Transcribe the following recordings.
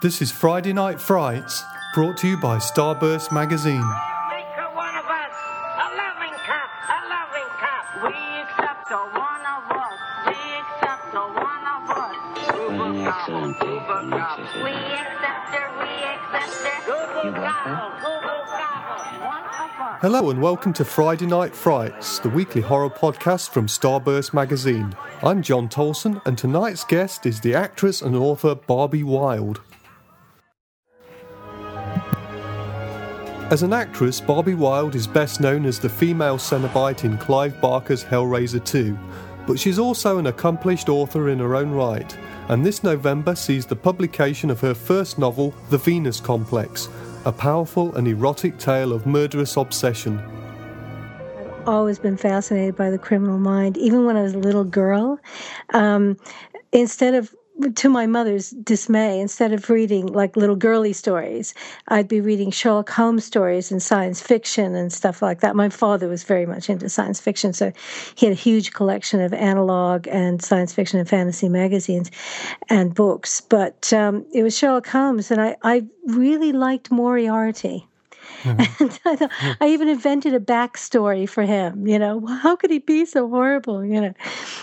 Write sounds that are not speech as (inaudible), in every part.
This is Friday Night Frights, brought to you by Starburst Magazine. Make her one of us, a loving cup, a loving cup. We accept a one of us. We accept a one of us. Google gobble, Google gobble. We accept her, we accept her. Google gobble, Google gobble. One of us. Hello and welcome to Friday Night Frights, the weekly horror podcast from Starburst Magazine. I'm Jon Towlson, and tonight's guest is the actress and author Barbie Wilde. As an actress, Barbie Wilde is best known as the female Cenobite in Clive Barker's Hellraiser 2, but she's also an accomplished author in her own right, and this November sees the publication of her first novel, The Venus Complex, a powerful and erotic tale of murderous obsession. I've always been fascinated by the criminal mind, even when I was a little girl. Um, instead of to my mother's dismay, instead of reading like little girly stories, I'd be reading Sherlock Holmes stories and science fiction and stuff like that. My father was very much into science fiction, so he had a huge collection of analog and science fiction and fantasy magazines and books. But um, it was Sherlock Holmes, and I, I really liked Moriarty. (laughs) And I, thought, I even invented a backstory for him. You know, (laughs) how could he be so horrible? You know,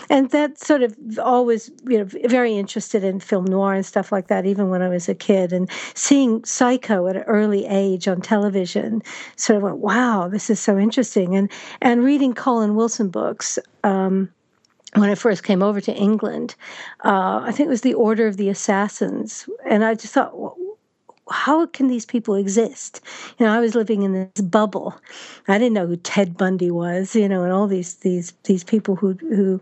and that sort of always, you know, very interested in film noir and stuff like that. Even when I was a kid, and seeing Psycho at an early age on television, sort of went, "Wow, this is so interesting." And and reading Colin Wilson books. Um, when I first came over to England, uh, I think it was the Order of the Assassins, and I just thought, how can these people exist? You know, I was living in this bubble. I didn't know who Ted Bundy was, you know, and all these these these people who who,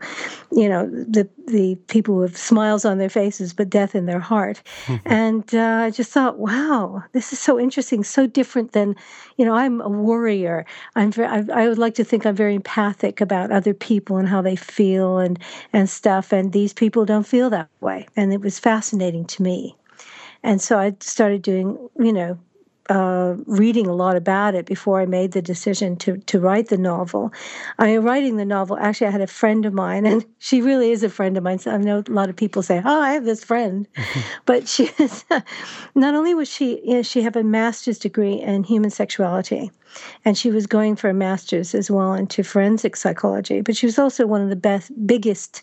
you know, the the people who have smiles on their faces but death in their heart. (laughs) and uh, I just thought, wow, this is so interesting, so different than, you know, I'm a warrior. I'm very, I, I would like to think I'm very empathic about other people and how they feel and and stuff. And these people don't feel that way, and it was fascinating to me. And so I started doing, you know, uh, reading a lot about it before I made the decision to to write the novel. I mean, writing the novel. Actually, I had a friend of mine, and (laughs) she really is a friend of mine. So I know a lot of people say, "Oh, I have this friend," (laughs) but she is, (laughs) not only was she, you know, she had a master's degree in human sexuality, and she was going for a master's as well into forensic psychology. But she was also one of the best, biggest,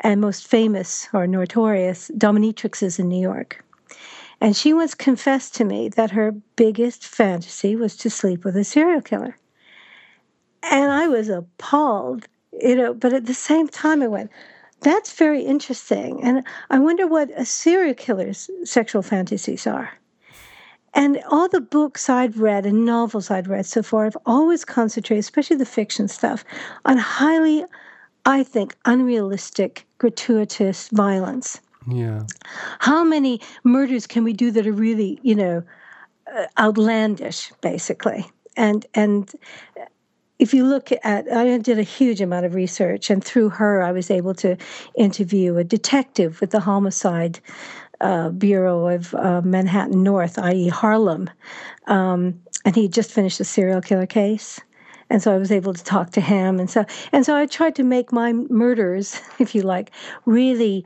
and most famous or notorious dominatrixes in New York. And she once confessed to me that her biggest fantasy was to sleep with a serial killer. And I was appalled, you know, but at the same time, I went, that's very interesting. And I wonder what a serial killer's sexual fantasies are. And all the books I'd read and novels I'd read so far have always concentrated, especially the fiction stuff, on highly, I think, unrealistic, gratuitous violence Yeah. how many murders can we do that are really you know uh, outlandish basically? And and if you look at i did a huge amount of research and through her i was able to interview a detective with the homicide uh, bureau of uh, manhattan north i.e harlem. Um, and he just finished a serial killer case and so I was able to talk to him, and so and so I tried to make my murders, (laughs) if you like, really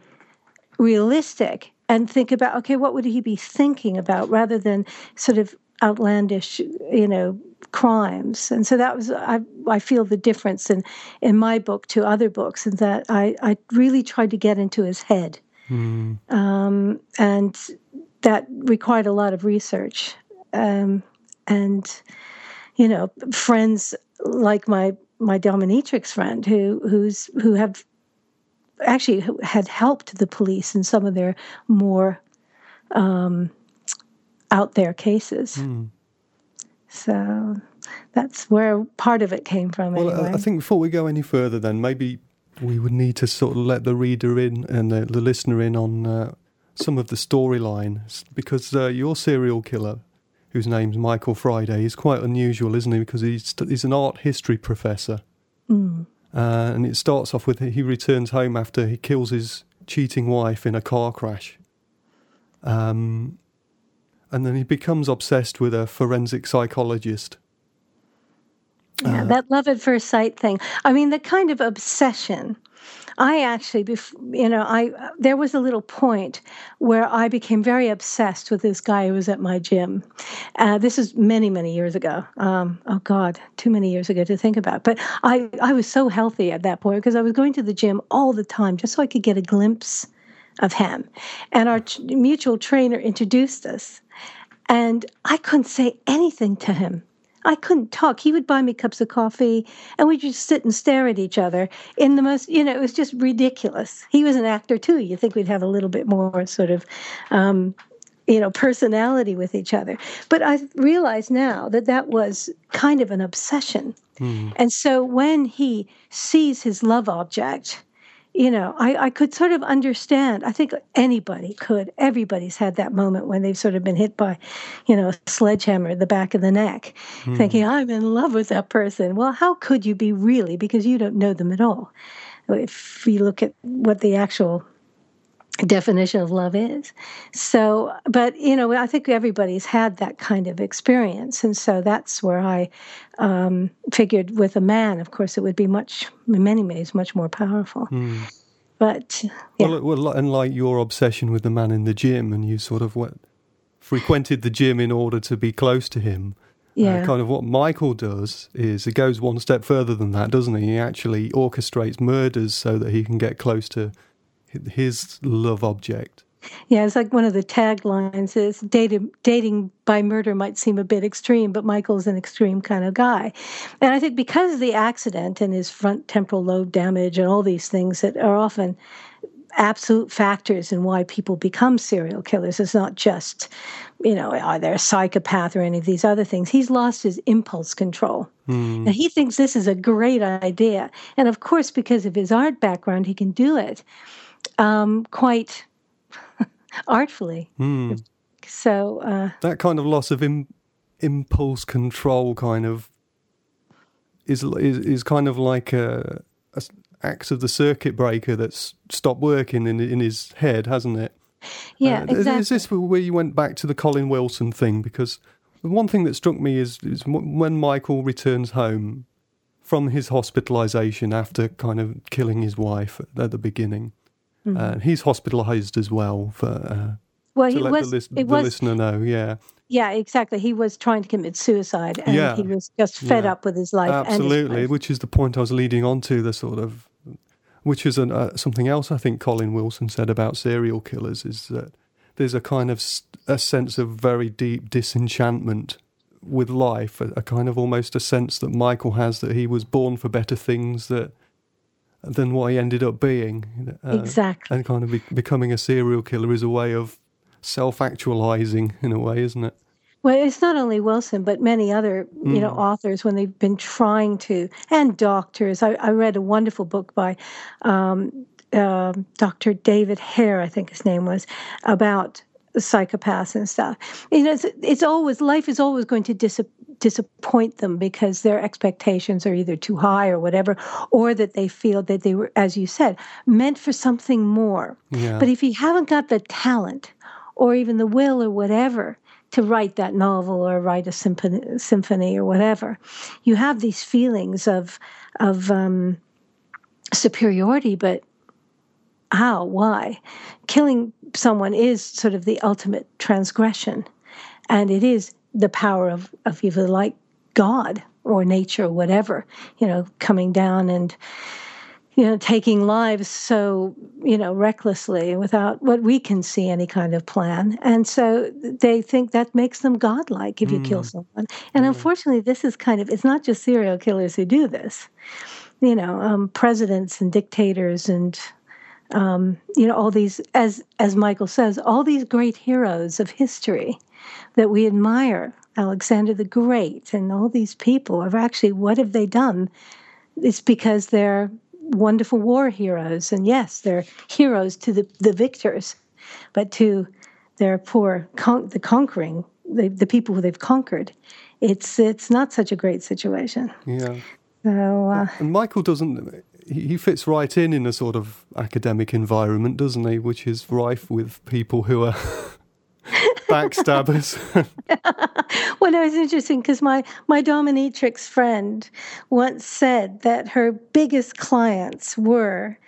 realistic and think about okay what would he be thinking about rather than sort of outlandish you know crimes. And so that was i, I feel the difference in in my book to other books is that i i really tried to get into his head. Um, and that required a lot of research. Um, and you know friends like my my dominatrix friend who who's who have actually had helped the police in some of their more um, out there cases. So that's where part of it came from. Well, anyway. I- think before we go any further, then maybe we would need to sort of let the reader in and the, the listener in on uh, some of the storyline because uh, your serial killer, whose name's Michael Friday, is quite unusual, isn't he? Because he's he's an art history professor, uh, and it starts off with he returns home after he kills his cheating wife in a car crash. Um, and then he becomes obsessed with a forensic psychologist. Yeah, that love at first sight thing. I mean, the kind of obsession I actually, you know, I there was a little point where I became very obsessed with this guy who was at my gym. Uh, this is many, many years ago. Um, oh God, too many years ago to think about. But I, I was so healthy at that point because I was going to the gym all the time just so I could get a glimpse of him. And our mutual trainer introduced us, and I couldn't say anything to him. I couldn't talk. He would buy me cups of coffee and we'd just sit and stare at each other in the most, you know, it was just ridiculous. He was an actor too. You think we'd have a little bit more sort of, um, you know, personality with each other. But I realize now that that was kind of an obsession. Mm. And so when he sees his love object, you know, I, I could sort of understand. I think anybody could. Everybody's had that moment when they've sort of been hit by, you know, a sledgehammer in the back of the neck, mm. thinking, I'm in love with that person. Well, how could you be really? Because you don't know them at all. If you look at what the actual definition of love is. So, but you know, I think everybody's had that kind of experience, and so that's where I um, figured with a man, of course, it would be much, in many ways, much more powerful. Mm. But yeah. well, well, and like your obsession with the man in the gym, and you sort of went, frequented the gym in order to be close to him. Uh, yeah. Uh, kind of what Michael does is it goes one step further than that, doesn't he? He actually orchestrates murders so that he can get close to his love object. Yeah, it's like one of the taglines is dating, dating by murder might seem a bit extreme, but Michael's an extreme kind of guy. And I think because of the accident and his front temporal lobe damage and all these things that are often absolute factors in why people become serial killers. It's not just, you know, are they a psychopath or any of these other things. He's lost his impulse control. Mm. And he thinks this is a great idea. And of course, because of his art background, he can do it um, quite (laughs) artfully. Mm. So uh, that kind of loss of Im- impulse control, kind of, is is, is kind of like a, a acts of the circuit breaker that's stopped working in in his head, hasn't it? Yeah, uh, exactly. Is this where you went back to the Colin Wilson thing? Because the one thing that struck me is, is when Michael returns home from his hospitalization after kind of killing his wife at the beginning Mm-hmm. Uh, he's hospitalised as well for. Uh, well, he was. The, the was, listener know, yeah. Yeah, exactly. He was trying to commit suicide, and yeah. he was just fed yeah. up with his life. Absolutely, his which is the point I was leading on to. The sort of, which is an, uh, something else I think Colin Wilson said about serial killers is that there's a kind of a sense of very deep disenchantment with life, a, a kind of almost a sense that Michael has that he was born for better things that than what he ended up being. Uh, exactly. And kind of be- becoming a serial killer is a way of self actualizing, in a way, isn't it? Well, it's not only Wilson, but many other, you know, mm. authors when they've been trying to, and doctors. I, I read a wonderful book by um, uh, Dr. David Hare, I think his name was, about psychopaths and stuff. You know, it's, it's always life is always going to dis- disappoint them because their expectations are either too high or whatever, or that they feel that they were, as you said, meant for something more. Yeah. But if you haven't got the talent or even the will or whatever to write that novel or write a symphony, symphony or whatever, you have these feelings of of um, superiority, but how? Why? Killing someone is sort of the ultimate transgression, and it is the power of of either like God or nature or whatever, you know, coming down and you know taking lives so you know recklessly without what we can see any kind of plan and so they think that makes them godlike if you mm. kill someone and mm. unfortunately this is kind of it's not just serial killers who do this you know um, presidents and dictators and um, you know all these as as michael says all these great heroes of history that we admire alexander the great and all these people have actually what have they done? It's because they're wonderful war heroes and yes they're heroes to the, the victors but to their poor con- the conquering the, the people who they've conquered it's it's not such a great situation. Yeah. So uh, and michael doesn't he fits right in in a sort of academic environment, doesn't he? Which is rife with people who are (laughs) backstabbers. (laughs) well, it was interesting because my my dominatrix friend once said that her biggest clients were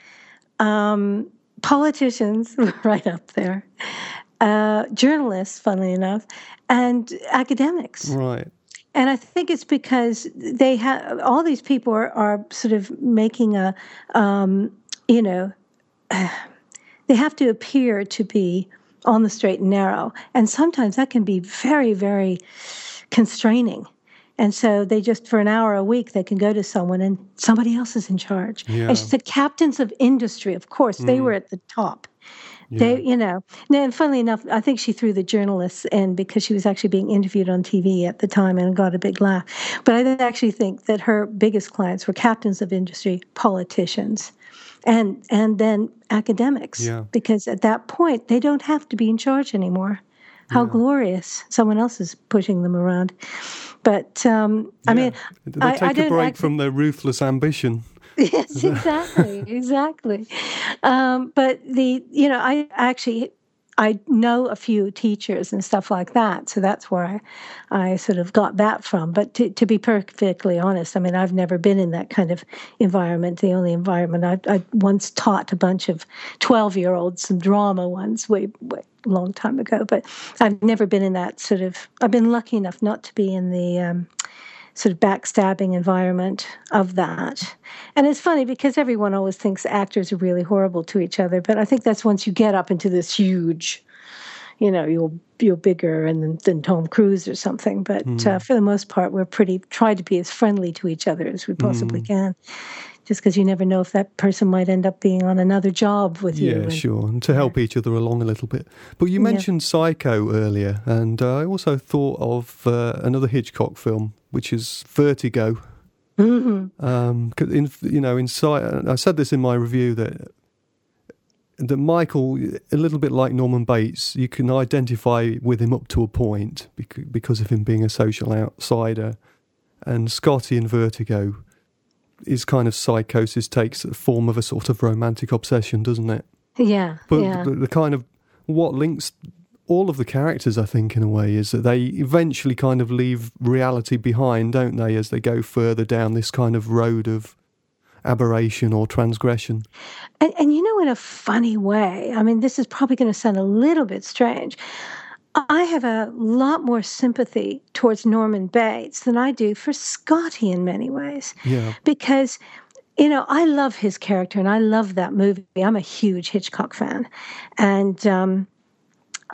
um, politicians (laughs) right up there, uh, journalists, funnily enough, and academics. Right. And I think it's because they have all these people are, are sort of making a, um, you know, (sighs) they have to appear to be on the straight and narrow. And sometimes that can be very, very constraining. And so they just, for an hour a week, they can go to someone and somebody else is in charge. Yeah. And she said, captains of industry, of course, they mm. were at the top. Yeah. They, you know, and funnily enough, I think she threw the journalists in because she was actually being interviewed on TV at the time and got a big laugh. But I actually think that her biggest clients were captains of industry, politicians, and and then academics. Yeah. Because at that point, they don't have to be in charge anymore. How glorious! Someone else is pushing them around. But um, I mean, They I, take I a break from their ruthless ambition. (laughs) yes exactly exactly um, but the you know i actually i know a few teachers and stuff like that so that's where i, I sort of got that from. But to, to be perfectly honest i mean i've never been in that kind of environment the only environment. I, I once taught a bunch of 12 year olds some drama once way, way long time ago but i've never been in that sort of i've been lucky enough not to be in the um, sort of backstabbing environment of that. And it's funny because everyone always thinks actors are really horrible to each other, but I think that's once you get up into this huge, you know, you're you're bigger and than, than Tom Cruise or something. But uh, for the most part, we're pretty try to be as friendly to each other as we possibly can. Just because you never know if that person might end up being on another job with you. Yeah, sure, and to help each other along a little bit. But you Yeah. mentioned Psycho earlier, and uh, I also thought of uh, another Hitchcock film, which is Vertigo. Mhm. Um, in you know, I said this in my review that that Michael, a little bit like Norman Bates, you can identify with him up to a point because of him being a social outsider, and Scotty in Vertigo. His kind of psychosis takes the form of a sort of romantic obsession, doesn't it? Yeah. But yeah. the, the kind of what links all of the characters, I think, in a way, is that they eventually kind of leave reality behind, don't they, as they go further down this kind of road of aberration or transgression. And, and you know, in a funny way, I mean, this is probably going to sound a little bit strange. I have a lot more sympathy towards Norman Bates than I do for Scotty in many ways Yeah, because you know I love his character and I love that movie. I'm a huge Hitchcock fan, and um,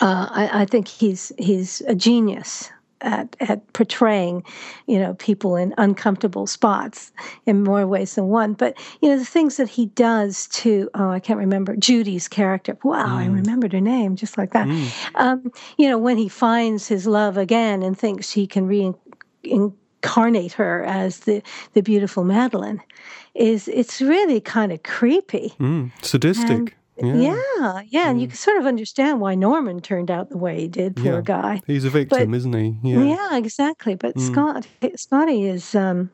uh, I, I think he's he's a genius at at portraying, you know, people in uncomfortable spots in more ways than one. But you know, the things that he does to oh, I can't remember Judy's character. Wow, I remembered her name just like that. Um, you know, when he finds his love again and thinks he can reincarnate her as the the beautiful Madeleine, is it's really kind of creepy. mm, sadistic. And- yeah. Yeah, yeah, and you can sort of understand why Norman turned out the way he did. Poor Yeah. guy. He's a victim, isn't he? Yeah. Yeah, exactly. But Scott, Scotty is. Um,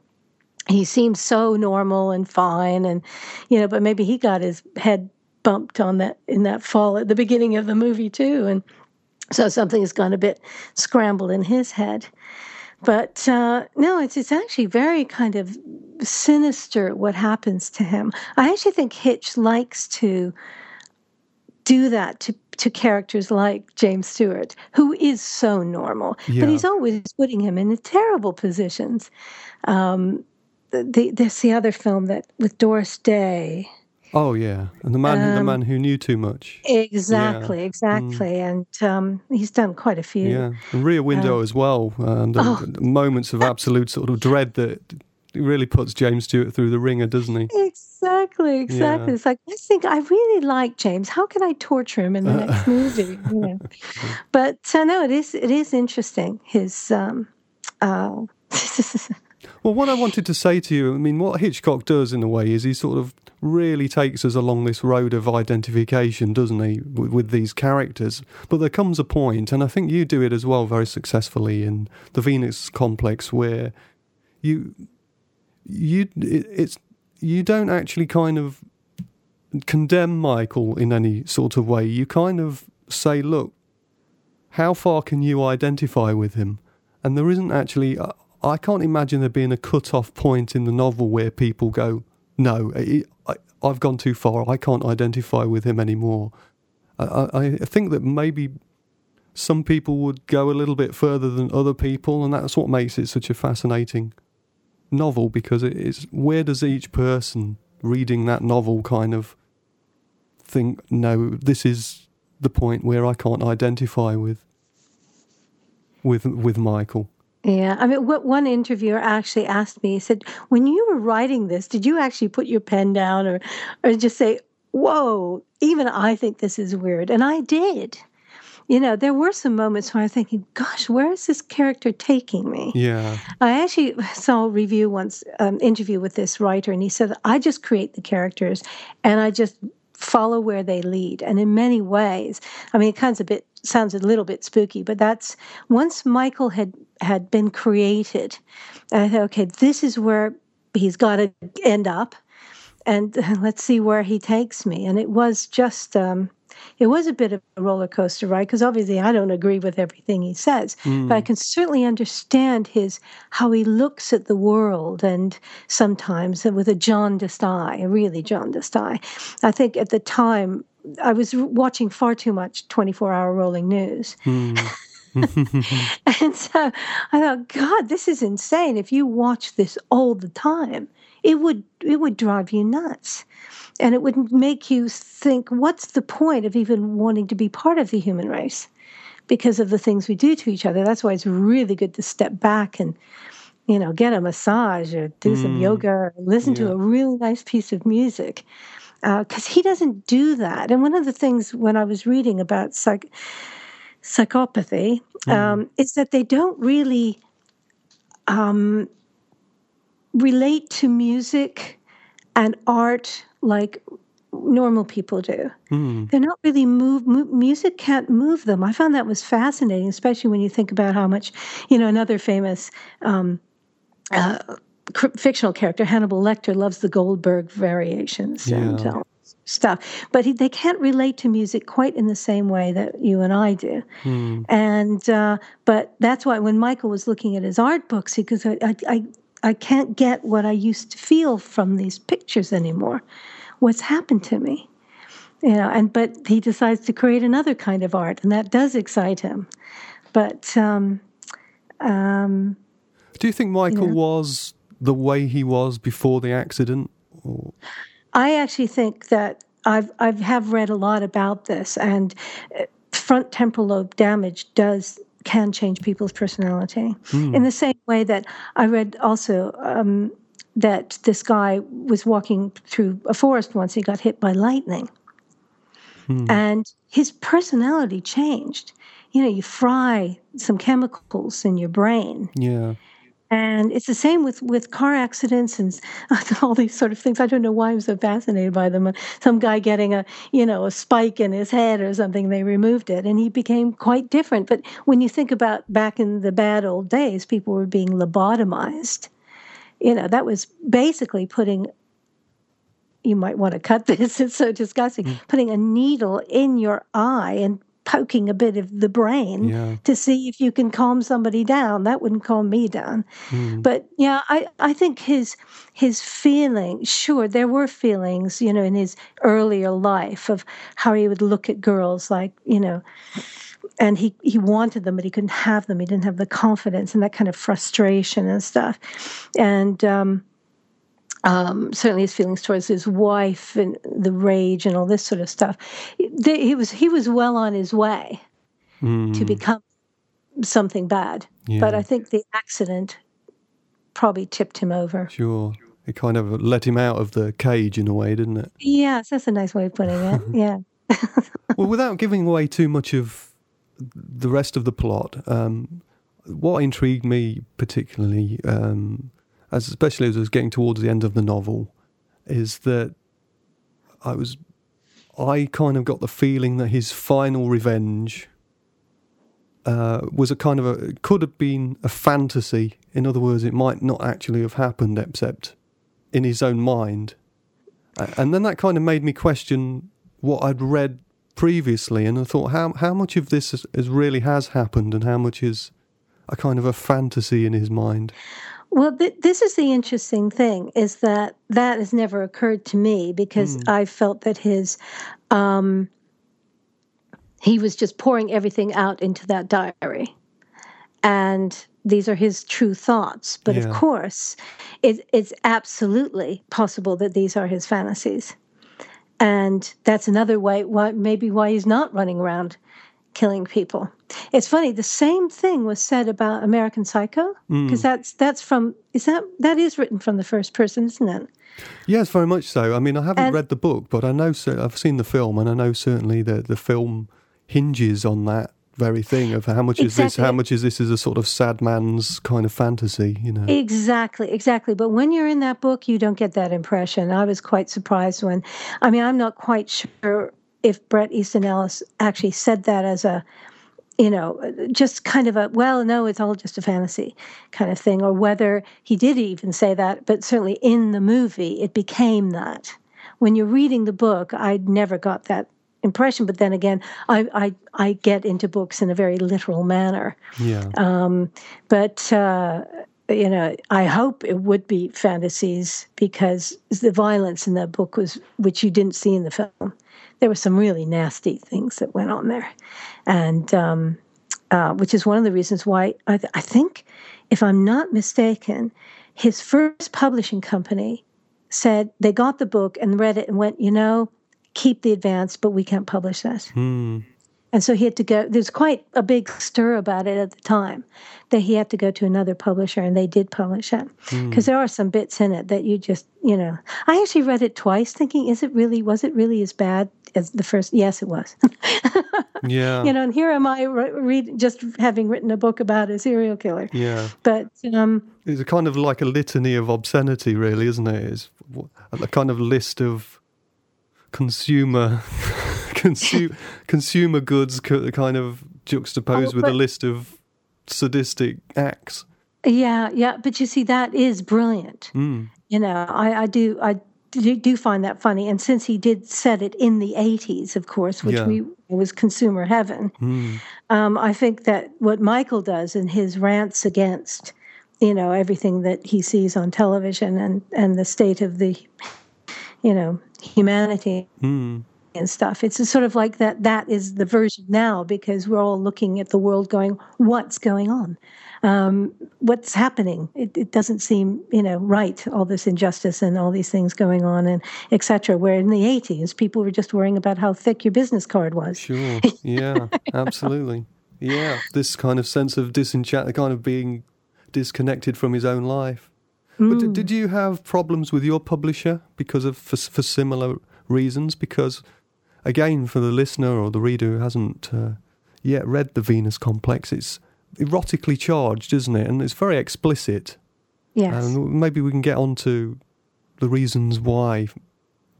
he seems so normal and fine, and you know, but maybe he got his head bumped on that in that fall at the beginning of the movie too, and so something has gone a bit scrambled in his head. But uh, no, it's it's actually very kind of sinister what happens to him. I actually think Hitch likes to do that to to characters like James Stewart, who is so normal, Yeah. but he's always putting him in terrible positions. Um, the, the, there's the other film that with Doris Day. Oh, yeah. And the man, the Um, man who knew too much. Exactly, exactly, and um, he's done quite a few. Yeah, and Rear Window as well. And the, Oh. the moments of absolute sort of dread that really puts James Stewart through the ringer, doesn't he? Exactly, exactly. Yeah. It's like I think I really like James. How can I torture him in the next (laughs) movie? You know? But uh, no, it is it is interesting. His um, uh, (laughs) Well, what I wanted to say to you, I mean, what Hitchcock does in a way is he sort of really takes us along this road of identification, doesn't he, with, with these characters? But there comes a point, and I think you do it as well very successfully in the Venus Complex, where you you it, it's you don't actually kind of condemn Michael in any sort of way. You kind of say, look, how far can you identify with him? And there isn't actually, I- can't imagine there being a cut off point in the novel where people go, no, I, I've gone too far. I can't identify with him anymore. I, I think that maybe some people would go a little bit further than other people, and that's what makes it such a fascinating novel because it is where does each person reading that novel kind of think, no, this is the point where I can't identify with with with Michael. Yeah, I mean, what one interviewer actually asked me, he said, "When you were writing this, did you actually put your pen down, or, or just say, whoa, even I think this is weird?" And I did. You know, there were some moments where I'm thinking, "Gosh, where is this character taking me?" Yeah, I actually saw a review once, um, interview with this writer, and he said, "I just create the characters, and I just follow where they lead." And in many ways, I mean, it kind of a bit sounds a little bit spooky, but that's once Michael had had been created, I thought, okay, this is where he's got to end up, and (laughs) let's see where he takes me. And it was just, um, it was a bit of a roller coaster ride because obviously I don't agree with everything he says, Mm. but I can certainly understand his how he looks at the world, and sometimes with a jaundiced eye, a really jaundiced eye. I think at the time. I was watching far too much 24 hour rolling news. Mm. (laughs) (laughs) And so I thought, God, this is insane. If you watch this all the time, it would it would drive you nuts. And it would make you think, what's the point of even wanting to be part of the human race? Because of the things we do to each other. That's why it's really good to step back and, you know, get a massage or do some Mm. yoga or listen to a really nice piece of music. Because he doesn't do that. And one of the things when I was reading about psych- psychopathy um, is that they don't really um, relate to music and art like normal people do. Mm. They're not really moved. Mu- music can't move them. I found that was fascinating, especially when you think about how much, you know, another famous um, uh, cr- fictional character, Hannibal Lecter, loves the Goldberg variations and uh, stuff. But he, they can't relate to music quite in the same way that you and I do. Mm. And uh, but that's why when Michael was looking at his art books, he goes, I, I, I, I can't get what I used to feel from these pictures anymore. What's happened to me? You know, and but he decides to create another kind of art, and that does excite him. But um, um, Do you think Michael Yeah. was the way he was before the accident? Or, I actually think that I've I've have read a lot about this, and uh, front temporal lobe damage does can change people's personality in the same way that I read also um, that this guy was walking through a forest once. He got hit by lightning, and his personality changed. You know, you fry some chemicals in your brain, yeah. And it's the same with, with car accidents and (laughs) all these sort of things. I don't know why I'm so fascinated by them. Some guy getting a you know a spike in his head or something, they removed it, and he became quite different. But when you think about back in the bad old days, people were being lobotomized. You know, that was basically putting. You might want to cut (laughs) this. It's so disgusting. Hmm. Putting a needle in your eye and poking a bit of the brain Yeah. to see if you can calm somebody down. That wouldn't calm me down. Mm. But yeah, I, I think his his feeling, sure, there were feelings, you know, in his earlier life of how he would look at girls like, you know, and he, he wanted them, but he couldn't have them. He didn't have the confidence and that kind of frustration and stuff. And um, um, certainly his feelings towards his wife and the rage and all this sort of stuff. He was he was well on his way to Mm. become something bad. But I think the accident probably tipped him over. Sure. It kind of let him out of the cage in a way, didn't it? Yes, that's a nice way of putting it. (laughs) Yeah. (laughs) well, without giving away too much of the rest of the plot, um, what intrigued me particularly, um, as especially as I was getting towards the end of the novel, is that I was, I kind of got the feeling that his final revenge uh, was a kind of a could have been a fantasy. In other words, it might not actually have happened, except in his own mind. And then that kind of made me question what I'd read previously, and I thought, how how much of this is, is really has happened, and how much is a kind of a fantasy in his mind? Well, th- this is the interesting thing is that that has never occurred to me because I felt that his um, he was just pouring everything out into that diary, and these are his true thoughts. But Yeah. of course, it, it's absolutely possible that these are his fantasies, and that's another way why maybe why he's not running around killing people. It's funny. The same thing was said about American Psycho hmm. because that's that's from is that that is written from the first person, isn't it? Yes, very much so. I mean, I haven't And- read the book, but I know cer- I've seen the film, and I know certainly that the film hinges on that very thing of how much is this? How much is this? Is a sort of sad man's kind of fantasy, you know? Exactly, exactly. But when you're in that book, you don't get that impression. I was quite surprised when, I mean, I'm not quite sure if Bret Easton Ellis actually said that as a, you know, just kind of a, well, no, it's all just a fantasy kind of thing, or whether he did even say that, but certainly in the movie, it became that. When you're reading the book, I never got that impression. But then again, I, I, I get into books in a very literal manner. yeah. Um, but uh, you know, I hope it would be fantasies because the violence in that book was, which you didn't see in the film. There were some really nasty things that went on there, and um, uh, which is one of the reasons why I, th- I think, if I'm not mistaken, his first publishing company said they got the book and read it and went, you know, keep the advance, but we can't publish that. Hmm. And so he had to go. There's quite a big stir about it at the time that he had to go to another publisher, and they did publish it because there are some bits in it that you just, you know. I actually read it twice, thinking, is it really? Was it really as bad as the first? Yes, it was. (laughs) Yeah. you know, and here am I read just having written a book about a serial killer. yeah. But um, It's a kind of like a litany of obscenity, really, isn't it? It's a kind of list of consumer (laughs) consu- (laughs) consumer goods kind of juxtaposed Oh, with a list of sadistic acts. yeah, yeah. But you see, that is brilliant. Mm. You know, I, I do, I do, do find that funny. And since he did set it in the '80s, of course, which Yeah. we was consumer heaven, Mm. um, I think that what Michael does in his rants against, you know, everything that he sees on television and and the state of the, you know, humanity Mm. And stuff. It's sort of like that. That is the version now because we're all looking at the world, going, "What's going on? Um, what's happening? It, it doesn't seem, you know, right. All this injustice and all these things going on, and etc. Where in the '80s, people were just worrying about how thick your business card was. Sure. (laughs) Yeah. absolutely. Yeah. This kind of sense of disenchantment, kind of being disconnected from his own life. But did, did you have problems with your publisher because of for, for similar reasons? Because again, for the listener or the reader who hasn't uh, yet read the Venus Complex, it's erotically charged, isn't it? And it's very explicit. Yes. And maybe we can get on to the reasons why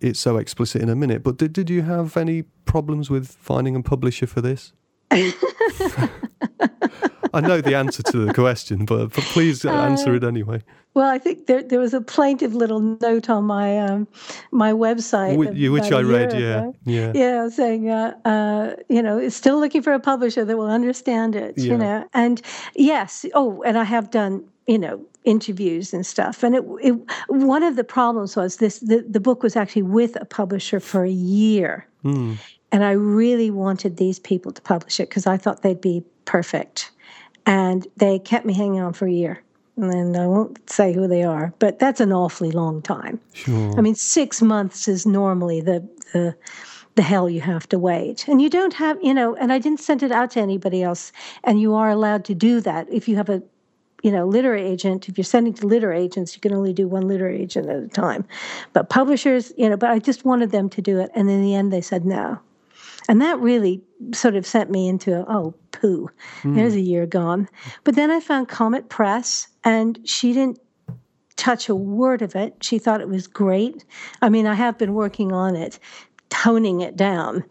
it's so explicit in a minute. But did, did you have any problems with finding a publisher for this? (laughs) I know the answer to the question, but, but please answer it anyway. Well, I think there there was a plaintive little note on my um, my website, which about I read, yeah, ago. yeah. yeah, saying uh, uh, you know, it's still looking for a publisher that will understand it, Yeah. you know, and yes, oh, and I have done you know interviews and stuff, and it, it one of the problems was this: the the book was actually with a publisher for a year, Mm, and I really wanted these people to publish it because I thought they'd be perfect. And they kept me hanging on for a year. And I won't say who they are, but that's an awfully long time. sure. I mean, six months is normally the, the the hell you have to wait. And you don't have, you know, and I didn't send it out to anybody else. And you are allowed to do that if you have a you know, literary agent, if you're sending to literary agents, you can only do one literary agent at a time. But publishers, you know, but I just wanted them to do it. And in the end, they said no. And that really sort of sent me into, oh, poo, there's a year gone. But then I found Comet Press, and she didn't touch a word of it. She thought it was great. I mean, I have been working on it, toning it down,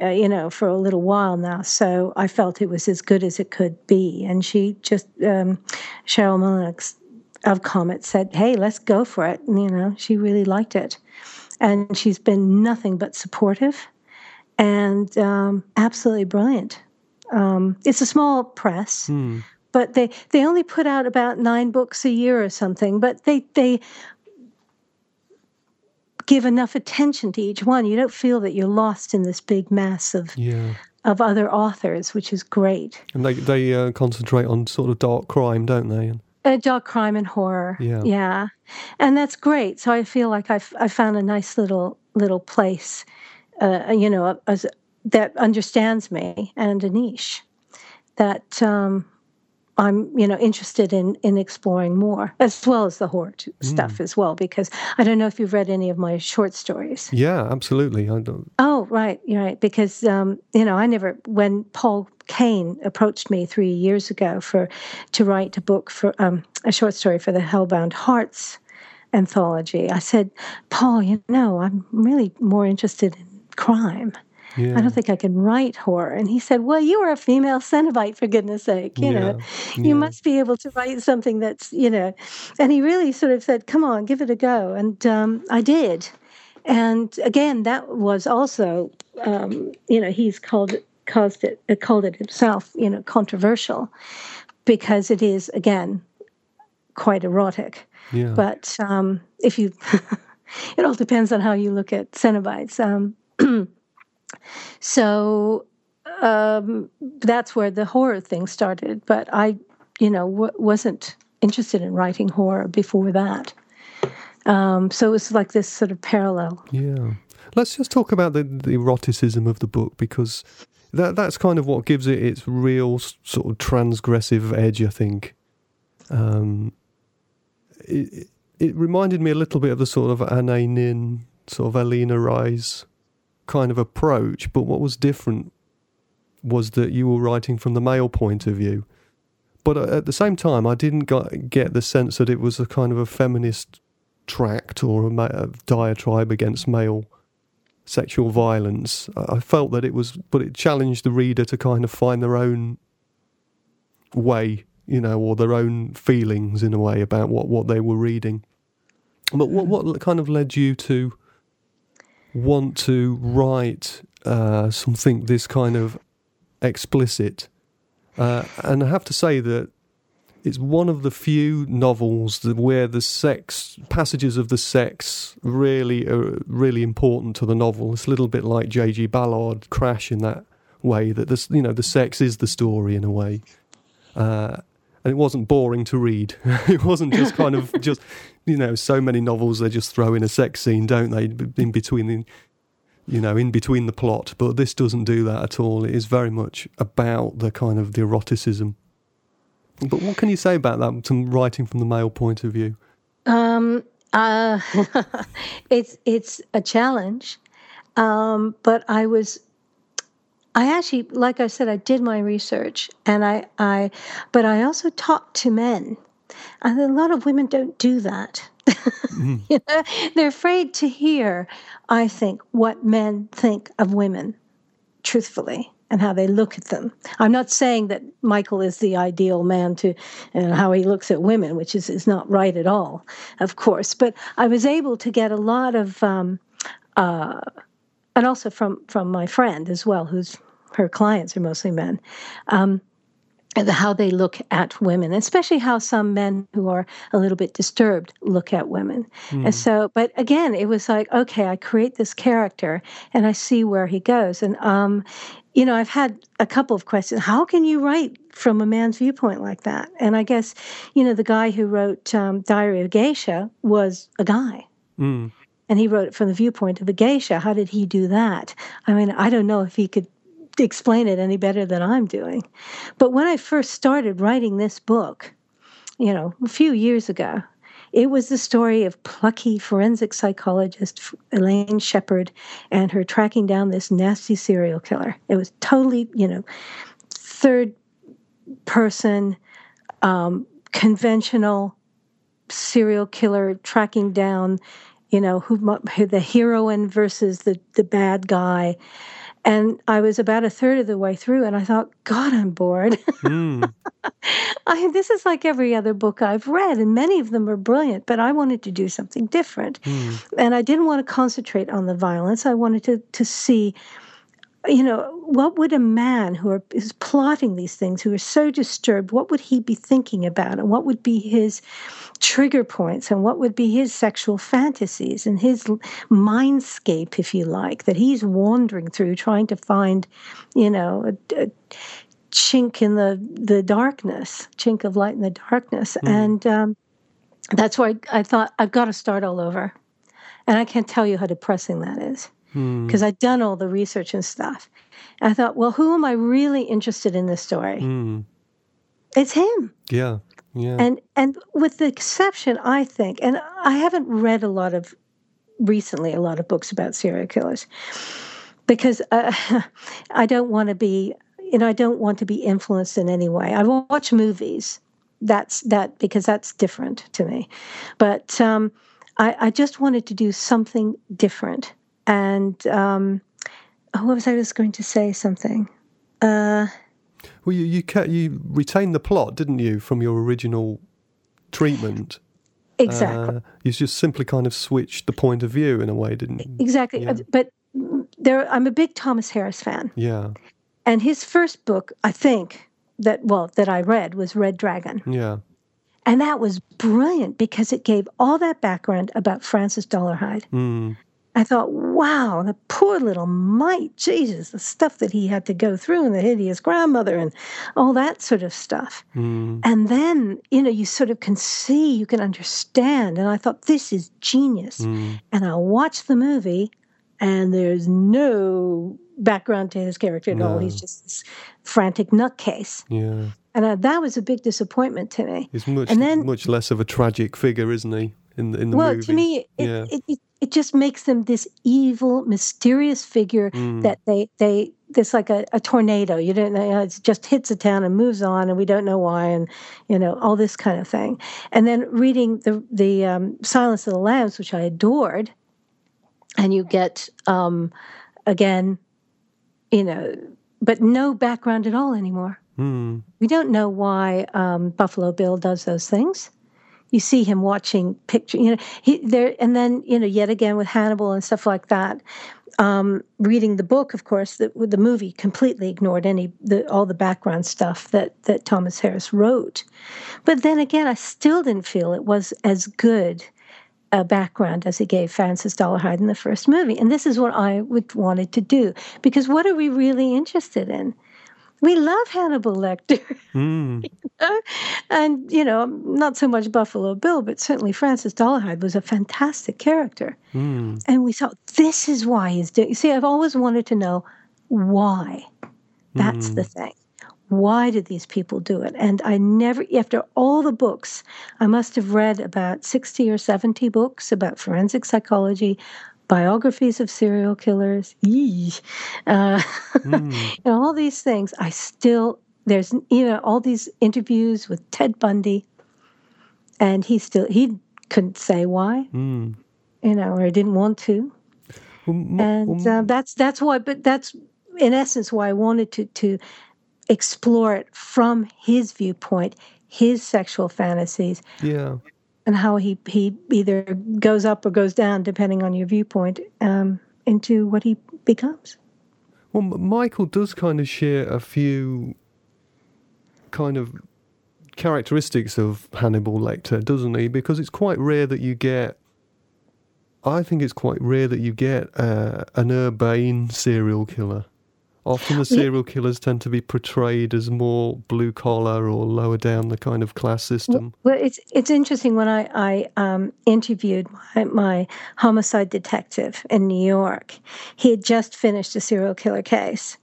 uh, you know, for a little while now. So I felt it was as good as it could be. And she just, um, Cheryl Mullenax of Comet said, hey, let's go for it. And, you know, she really liked it. And she's been nothing but supportive and um, absolutely brilliant. Um, it's a small press, Mm, but they they only put out about nine books a year or something. But they they give enough attention to each one. You don't feel that you're lost in this big mass of Yeah. of other authors, which is great. And they they uh, concentrate on sort of dark crime, don't they? Uh, dark crime and horror. Yeah. yeah, and that's great. So I feel like I've I found a nice little little place, uh, you know, as, that understands me and a niche that um, I'm you know interested in in exploring more, as well as the horror t- stuff as well. Because I don't know if you've read any of my short stories. yeah, absolutely. I don't, Oh, right, right. Because um, you know, I never when Paul Kane approached me three years ago for to write a book for um, a short story for the Hellbound Hearts anthology. I said, Paul, you know, I'm really more interested in crime. yeah. I don't think I can write horror. And he said, Well, you are a female Cenobite, for goodness sake. You know, you yeah. must be able to write something that's, you know. And he really sort of said, Come on, give it a go. And um, I did. And again, that was also, um, you know, he's called it, caused it, uh, called it himself, you know, controversial because it is, again, quite erotic. yeah. But um, if you, (laughs) it all depends on how you look at Cenobites. Um, (clears throat) so um, that's where the horror thing started. But I, you know, w- wasn't interested in writing horror before that. Um, so it was like this sort of parallel. Yeah. Let's just talk about the, the eroticism of the book because that that's kind of what gives it its real sort of transgressive edge, I think. Um, it, it- reminded me a little bit of the sort of Anaïs Nin, sort of Pauline Réage kind of approach, but what was different was that you were writing from the male point of view. But uh, at the same time, I didn't get the sense that it was a kind of a feminist tract or a, ma- a diatribe against male sexual violence. I felt that it was, but it challenged the reader to kind of find their own way, you know, or their own feelings in a way about what, what they were reading. But what what kind of led you to want to write uh, something this kind of explicit? Uh, and I have to say that it's one of the few novels that where the sex passages of the sex really are really important to the novel. It's a little bit like J.G. Ballard Crash in that way that this you know the sex is the story in a way. Uh, and it wasn't boring to read. (laughs) it wasn't just kind of (laughs) just you know so many novels they just throw in a sex scene, don't they? In between the you know in between the plot, but this doesn't do that at all. It is very much about the kind of the eroticism. But what can you say about that? Some writing from the male point of view. Um, uh, (laughs) it's it's a challenge, um, but I was. I actually, like I said, I did my research, and I, I, but I also talked to men, and a lot of women don't do that. (laughs) you know, they're afraid to hear. I think what men think of women, truthfully, and how they look at them. I'm not saying that Michael is the ideal man to, and how he looks at women, which is is not right at all, of course. But I was able to get a lot of. Um, uh, and also from from my friend as well, who's her clients are mostly men, um, and how they look at women, especially how some men who are a little bit disturbed look at women. And so, but again, it was like, okay, I create this character and I see where he goes. And um, you know, I've had a couple of questions. How can you write from a man's viewpoint like that? And I guess, you know, the guy who wrote um, Diary of Geisha was a guy Mm. And he wrote it from the viewpoint of a geisha. How did he do that? I mean, I don't know if he could explain it any better than I'm doing. But when I first started writing this book, you know, a few years ago, it was the story of plucky forensic psychologist Elaine Shepard and her tracking down this nasty serial killer. It was totally, you know, third person, um, conventional serial killer tracking down, you know, who, who the heroine versus the the bad guy. And I was about a third of the way through, and I thought, God, I'm bored. Mm. (laughs) I, this is like every other book I've read, and many of them are brilliant, but I wanted to do something different. Mm. And I didn't want to concentrate on the violence. I wanted to, to see you know, what would a man who are, is plotting these things, who are so disturbed, what would he be thinking about? And what would be his trigger points? And what would be his sexual fantasies and his mindscape, if you like, that he's wandering through trying to find, you know, a, a chink in the, the darkness, chink of light in the darkness. Mm. And um, that's why I, I thought, I've got to start all over. And I can't tell you how depressing that is because hmm. I'd done all the research and stuff. And I thought, well, who am I really interested in this story? Mm. It's him. Yeah. Yeah. And and with the exception, I think, and I haven't read a lot of recently a lot of books about serial killers because uh, (laughs) I don't want to be, you know, I don't want to be influenced in any way. I watch movies. That's that because that's different to me. But um, I, I just wanted to do something different and um, oh, what was I just going to say? Something. Uh, well, you you, you retained the plot, didn't you, from your original treatment? Exactly. Uh, you just simply kind of switched the point of view in a way, didn't you? Exactly. Yeah. But there, I'm a big Thomas Harris fan. Yeah. And his first book, I think that well that I read was Red Dragon. Yeah. And that was brilliant because it gave all that background about Francis Dolarhyde. Mm. I thought, wow, the poor little mite, Jesus, the stuff that he had to go through and the hideous grandmother and all that sort of stuff. Mm. And then, you know, you sort of can see, you can understand. And I thought, this is genius. Mm. And I watched the movie, and there's no background to his character at no. all. He's just this frantic nutcase. Yeah. And uh, that was a big disappointment to me. He's much, and then, much less of a tragic figure, isn't he? In the, in the well, to me, it, yeah. it, it, it just makes them this evil, mysterious figure mm. that they they it's like a, a tornado. You don't know it just hits a town and moves on, and we don't know why, and you know all this kind of thing. And then reading the the um, Silence of the Lambs, which I adored, and you get um, again, you know, but no background at all anymore. Mm. We don't know why um, Buffalo Bill does those things you see him watching picture, you know, he there, and then you know, yet again with Hannibal and stuff like that. Um, reading the book, of course, the, the movie completely ignored any the, all the background stuff that that Thomas Harris wrote. But then again, I still didn't feel it was as good a background as he gave Francis Dolarhyde in the first movie. And this is what I would wanted to do because what are we really interested in? We love Hannibal Lecter. (laughs) Mm. and, you know, not so much Buffalo Bill, but certainly Francis Dolarhyde was a fantastic character. Mm. And we thought, this is why he's doing You see, I've always wanted to know why. That's mm. the thing. Why did these people do it? And I never, after all the books, I must have read about 60 or 70 books about forensic psychology biographies of serial killers, uh, (laughs) mm. all these things. I still there's you know all these interviews with Ted Bundy, and he still he couldn't say why, mm. you know, or he didn't want to, um, and uh, that's that's why. But that's in essence why I wanted to to explore it from his viewpoint, his sexual fantasies. Yeah and how he he either goes up or goes down depending on your viewpoint um, into what he becomes. Well, Michael does kind of share a few kind of characteristics of Hannibal Lecter, doesn't he? Because it's quite rare that you get. I think it's quite rare that you get uh, an urbane serial killer. Often the serial killers tend to be portrayed as more blue collar or lower down the kind of class system. Well, it's it's interesting when I I um, interviewed my, my homicide detective in New York. He had just finished a serial killer case,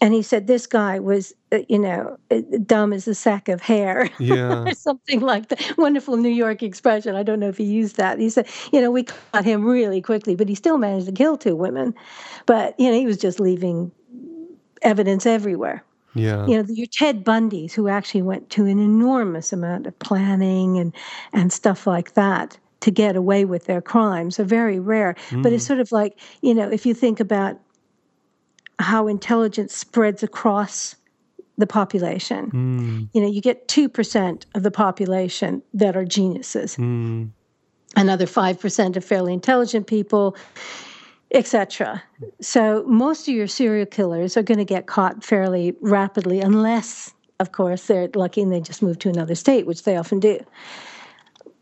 and he said this guy was uh, you know uh, dumb as a sack of hair (laughs) yeah or something like that wonderful new york expression i don't know if he used that he said you know we caught him really quickly but he still managed to kill two women but you know he was just leaving evidence everywhere. Yeah. You know, your Ted Bundys who actually went to an enormous amount of planning and and stuff like that to get away with their crimes are very rare. Mm. But it's mm. sort of like, you know, if you think about how intelligence spreads across the population. Mm. You know, you get 2% of the population that are geniuses. Mm. Another 5% of fairly intelligent people etc. So most of your serial killers are going to get caught fairly rapidly, unless, of course, they're lucky and they just move to another state, which they often do.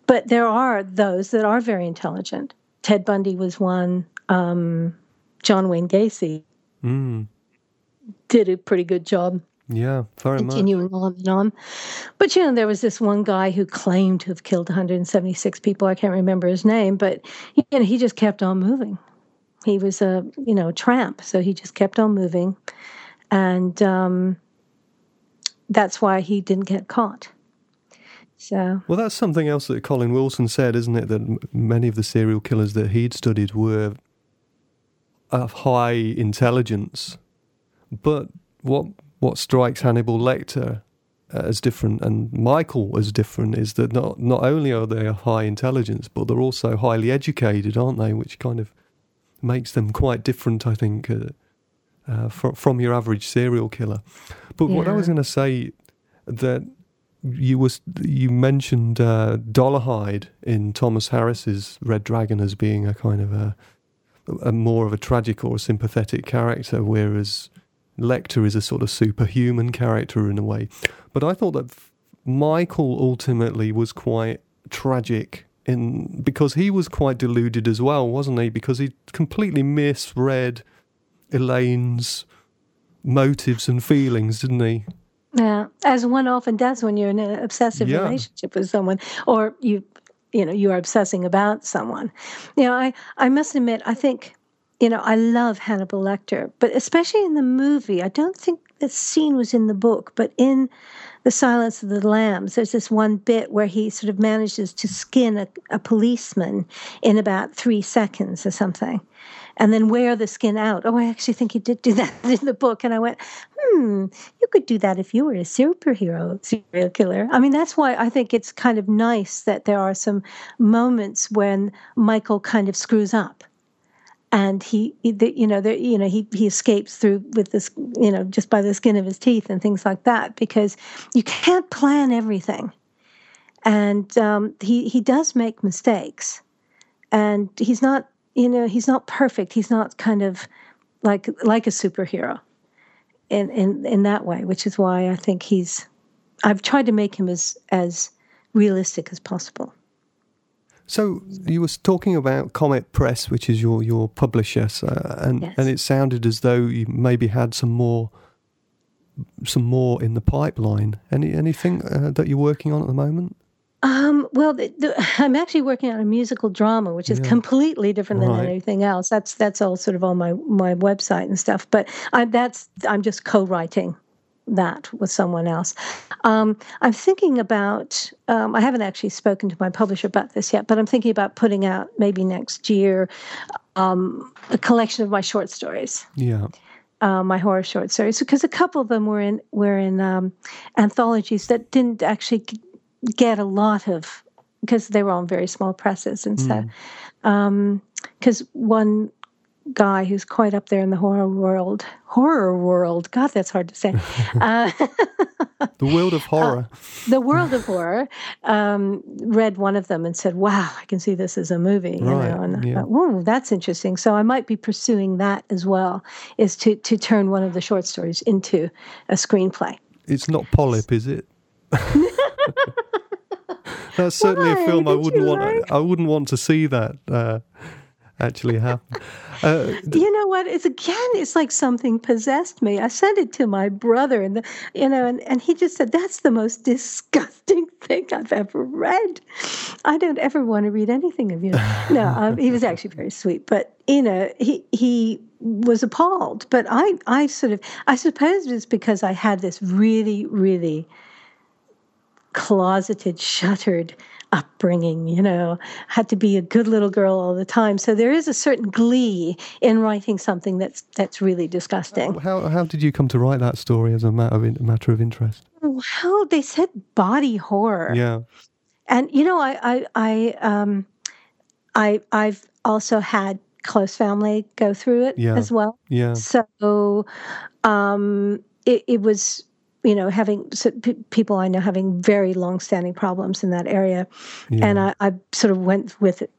But there are those that are very intelligent. Ted Bundy was one. Um, John Wayne Gacy Mm. did a pretty good job Yeah, very much. continuing on and on. But you know, there was this one guy who claimed to have killed 176 people. I can't remember his name, but you know, he just kept on moving. He was a you know tramp, so he just kept on moving, and um, that's why he didn't get caught. So Well, that's something else that Colin Wilson said, isn't it? That m- many of the serial killers that he'd studied were of high intelligence. But what what strikes Hannibal Lecter as different and Michael as different is that not not only are they of high intelligence, but they're also highly educated, aren't they? Which kind of makes them quite different, I think, uh, uh, from from your average serial killer. But what I was going to say that you was you mentioned uh, Dolarhyde in Thomas Harris's Red Dragon as being a kind of a, a more of a tragic or a sympathetic character, whereas Lecter is a sort of superhuman character in a way. But I thought that Michael ultimately was quite tragic in because he was quite deluded as well, wasn't he? Because he completely misread Elaine's motives and feelings, didn't he? Yeah, as one often does when you're in an obsessive Yeah. relationship with someone, or you, you know, you are obsessing about someone. You know, I I must admit, I think, you know, I love Hannibal Lecter, but especially in the movie, I don't think the scene was in the book, but in the Silence of the Lambs, there's this one bit where he sort of manages to skin a, a policeman in about three seconds or something, and then wear the skin out. Oh, I actually think he did do (laughs) that in the book, and I went, hmm, you could do that if you were a superhero serial killer. I mean, that's why I think it's kind of nice that there are some moments when Michael kind of screws up. And he, you know, there, you know, he he escapes through with this, you know, just by the skin of his teeth and things like that, because you can't plan everything, and um, he he does make mistakes, and he's not, you know, he's not perfect. He's not kind of like like a superhero in, in in that way, which is why I think he's. I've tried to make him as as realistic as possible. So you were talking about Comet Press, which is your your publisher, so, and Yes. and it sounded as though you maybe had some more some more in the pipeline. Any anything uh, that you're working on at the moment? Um, well, the, the, (laughs) I'm actually working on a musical drama, which is Yeah. completely different than Right. anything else. That's that's all sort of on my my website and stuff. But I, that's I'm just co-writing that with someone else. Um, I'm thinking about. Um, I haven't actually spoken to my publisher about this yet, but I'm thinking about putting out maybe next year um, a collection of my short stories. Yeah, uh, my horror short stories because a couple of them were in were in um, anthologies that didn't actually get a lot of because they were on very small presses and so because one guy who's quite up there in the horror world horror world god that's hard to say (laughs) uh, the world of (laughs) horror. the world of horror um, read one of them and said wow i can see this as a movie you Right, know and I thought, whoa that's interesting so i might be pursuing that as well is to to turn one of the short stories into a screenplay it's not Polyp, is it? (laughs) That's certainly Why? a film I wouldn't want. like- I wouldn't want to see that uh, actually happen. (laughs) Uh, you know what? It's again it's like something possessed me. I sent it to my brother and the, you know and, and he just said that's the most (laughs) disgusting thing i've ever read. I don't ever want to read anything of you. No (laughs) um, he was actually very sweet but you know he he was appalled. But i i sort of i suppose it's because i had this really really closeted, shuttered upbringing, you know, had to be a good little girl all the time. So there is a certain glee in writing something that's that's really disgusting. how how did you come to write that story as a matter of in, matter of interest? Well, they said body horror. Yeah, And you know, I I I um I I've also had close family go through it Yeah. as well. yeah, So um, it, it was, you know, having so p- people I know having very long-standing problems in that area, yeah. and I, I sort of went with it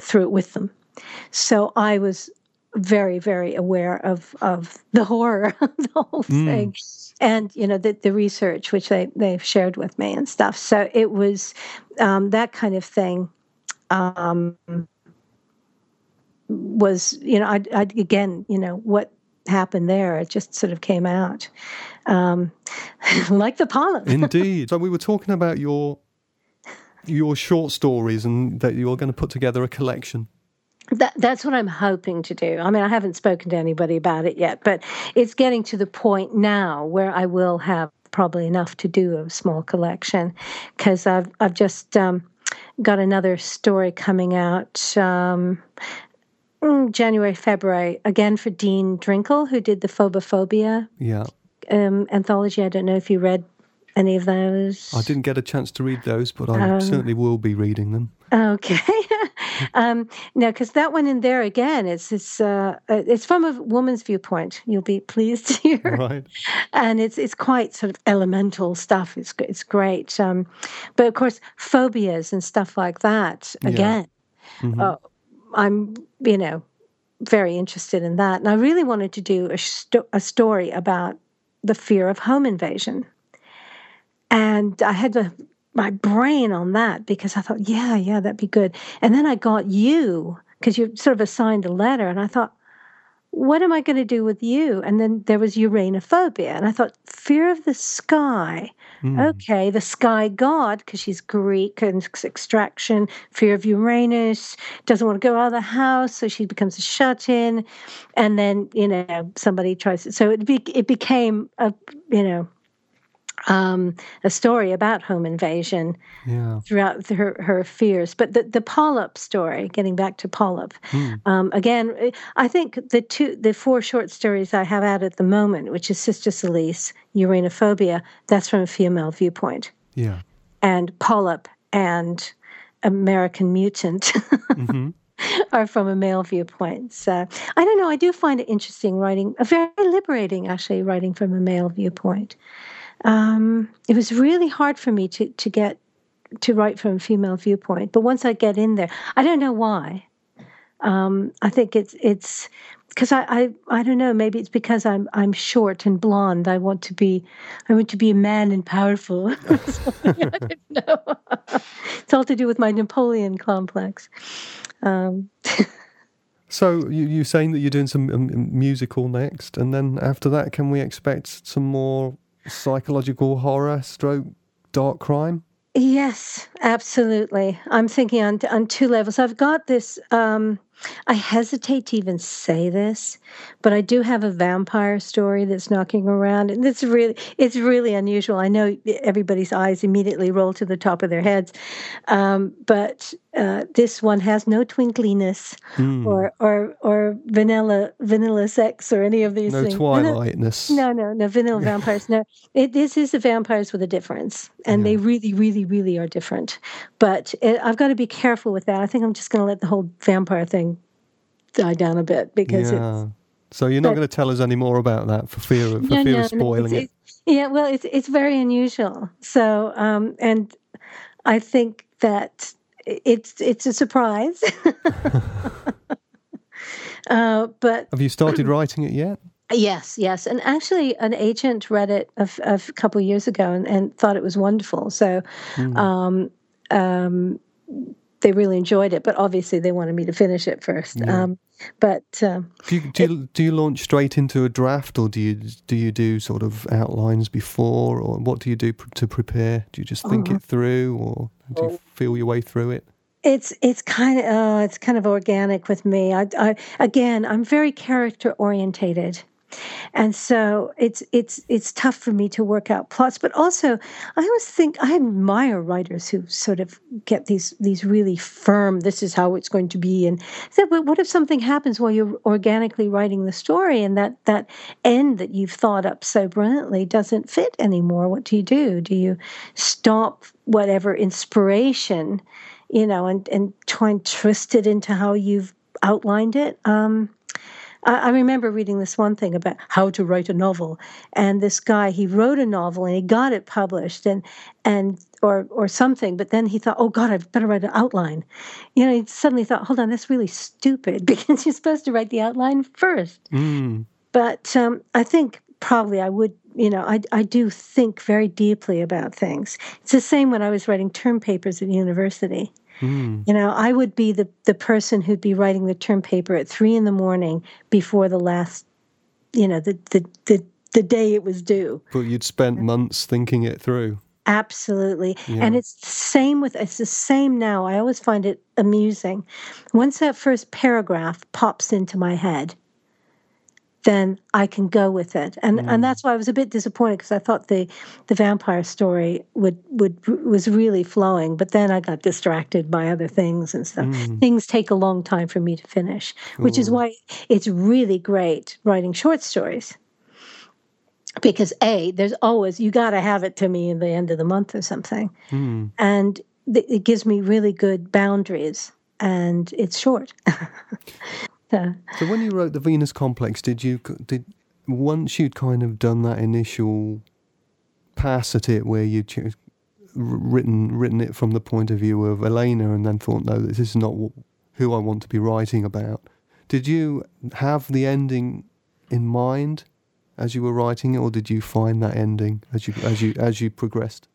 through it with them. So I was very, very aware of of the horror (laughs) of the whole Mm. thing, and you know the the research which they they've shared with me and stuff. So it was um, that kind of thing. Um, was you know I, I again you know what happened there it just sort of came out um, (laughs) like the polyp Indeed. so we were talking about your your short stories and that you're going to put together a collection. That, that's what I'm hoping to do. I mean, I haven't spoken to anybody about it yet, but it's getting to the point now where I will have probably enough to do a small collection because I've I've just um, got another story coming out um, mm, January February again for Dean Drinkle who did the Phobophobia Yeah. Um, anthology. I don't know if you read any of those. I didn't get a chance to read those, but I certainly will be reading them. Okay. (laughs) um, no, because that one in there again, it's it's uh, uh, it's from a woman's viewpoint. You'll be (laughs) pleased to hear, Right. and it's it's quite sort of elemental stuff. It's it's great, um, but of course, phobias and stuff like that. Yeah. Again, Mhm. oh, I'm you know very interested in that, and I really wanted to do a sto- a story about the fear of home invasion, and I had my brain on that because I thought, yeah, yeah, that'd be good. And then I got you because you sort of assigned a letter, and I thought, what am I going to do with you? And then there was uranophobia, and I thought, fear of the sky. Mm. Okay, the sky god, because she's Greek and extraction, fear of Uranus, doesn't want to go out of the house, so she becomes a shut in. And then, you know, somebody tries it. so it, be, it became a, you know, um, a story about home invasion Yeah. throughout her, her fears. But the, the polyp story, getting back to polyp, Mm. um, again, eh, I think the two, the four short stories I have out at the moment, which is Sister Cilice, Uranophobia, that's from a female viewpoint, Yeah. and polyp and American Mutant. (laughs) hmm are from a male viewpoint. So I don't know. I do find it interesting writing, very liberating actually, writing from a male viewpoint. Um, it was really hard for me to to get to write from a female viewpoint, but once I get in there, I don't know why. Um, I think it's it's because I, I I don't know. Maybe it's because I'm I'm short and blonde. I want to be I want to be a man and powerful. I don't know. it's all to do with my Napoleon complex. Um, (laughs) So you you saying that you're doing some um, musical next, and then after that, can we expect some more psychological horror, stroke, dark crime? Yes, absolutely. I'm thinking on on two levels. I've got this. Um, I hesitate to even say this, but I do have a vampire story that's knocking around, and it's really it's really unusual. I know everybody's eyes immediately roll to the top of their heads, um, but uh, this one has no twinkliness Mm. or or or vanilla vanilla sex or any of these things. no things. twilightness. No, no, no, vanilla (laughs) vampires. No, it, this is the vampires with a difference, and they really, really, really are different. But it, I've got to be careful with that. I think I'm just going to let the whole vampire thing die down a bit because yeah. So you're not but- going to tell us any more about that for fear of for No, fear no, of spoiling it's, it. yeah, well, it's it's very unusual. So, um, and I think that it's it's a surprise. (laughs) uh, but Have you started (clears throat) writing it yet? Yes, yes. And actually, an agent read it a couple of years ago and, and thought it was wonderful. So Hmm. um, um, they really enjoyed it. But obviously, they wanted me to finish it first. Yeah. Um, but um, Do you, do you do you launch straight into a draft, or do you do you do sort of outlines before, or what do you do pr- to prepare? Do you just think Oh. it through, or do you feel your way through it? it's it's kind of uh, it's kind of organic with me. I, I again, I'm very character orientated. And so it's it's it's tough for me to work out plots, but also I always think I admire writers who sort of get these these really firm. This is how it's going to be, and so. But what if something happens while you're organically writing the story, and that that end that you've thought up so brilliantly doesn't fit anymore? What do you do? Do you stop whatever inspiration, you know, and and try and twist it into how you've outlined it? Um, I, I remember reading this one thing about how to write a novel, and this guy he wrote a novel and he got it published, and and or or something. But then he thought, oh God, I better write an outline. You know, he suddenly thought, hold on, that's really stupid (laughs) because you're supposed to write the outline first. Mm. But um, I think probably I would, you know, I, I do think very deeply about things. It's the same when I was writing term papers at university. Mm. You know, I would be the, the person who'd be writing the term paper at three in the morning before the last, you know, the, the, the, the day it was due. But you'd spent months thinking it through. Absolutely. Yeah. And it's the same with it's the same now. I always find it amusing. Once that first paragraph pops into my head, then I can go with it. And and that's why I was a bit disappointed because I thought the the vampire story would would was really flowing, but then I got distracted by other things and stuff. Things take a long time for me to finish, which is why it's really great writing short stories because a there's always you got to have it to me in the end of the month or something Mm. and th- it gives me really good boundaries and it's short (laughs) so, (laughs) So when you wrote the Venus Complex, did you did once you'd kind of done that initial pass at it, where you'd ch- written written it from the point of view of Elena, and then thought, no, this is not wh- who I want to be writing about. Did you have the ending in mind as you were writing it, or did you find that ending as you as you as you progressed?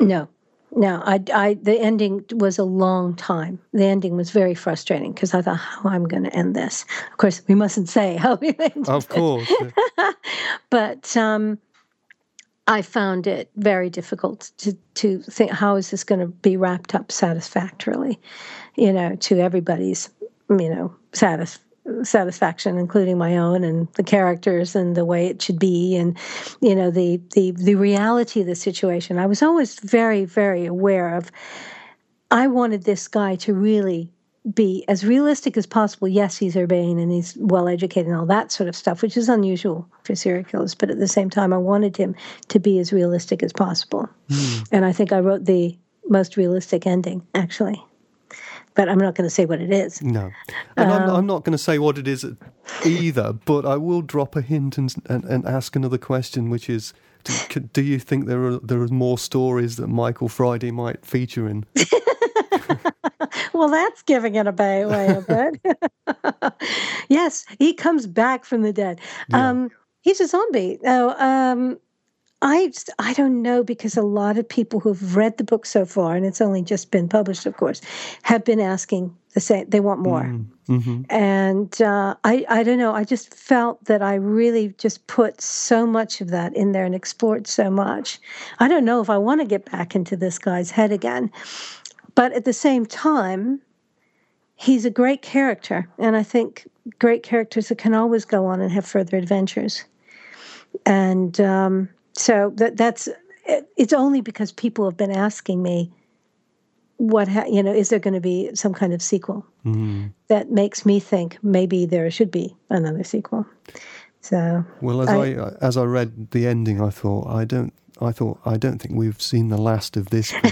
no no I, I the ending was a long time. The ending was very frustrating because i thought how i'm going to end this? Of course we mustn't say (laughs) how we ended Of course. (laughs) but um, I found it very difficult to to think how is this going to be wrapped up satisfactorily, you know, to everybody's you know satis- satisfaction, including my own and the characters and the way it should be, and you know the the the reality of the situation. I was always very very aware of. I wanted this guy to really be as realistic as possible. Yes, he's urbane and he's well educated and all that sort of stuff, which is unusual for serial killers. But at the same time, I wanted him to be as realistic as possible. Hmm. And I think I wrote the most realistic ending, actually. But I'm not going to say what it is. No, and I'm, Um, I'm not going to say what it is either, but I will drop a hint and and, and ask another question, which is, do, do you think there are there are more stories that Michael Friday might feature in? (laughs) Well, that's giving it away a (laughs) bit. (laughs) yes, he comes back from the dead. Yeah. Um, he's a zombie. Oh, um, I I don't know because a lot of people who've read the book so far, and it's only just been published, of course, have been asking the same. They want more. hmm And uh, I, I don't know. I just felt that I really just put so much of that in there and explored so much. I don't know if I want to get back into this guy's head again. But at the same time, he's a great character. And I think great characters that can always go on and have further adventures. And um, so that that's it- it's only because people have been asking me what ha- you know is there going to be some kind of sequel mm that makes me think maybe there should be another sequel. So Well, as I- I, as I read the ending, I thought I don't I thought I don't think we've seen the last of this. (laughs)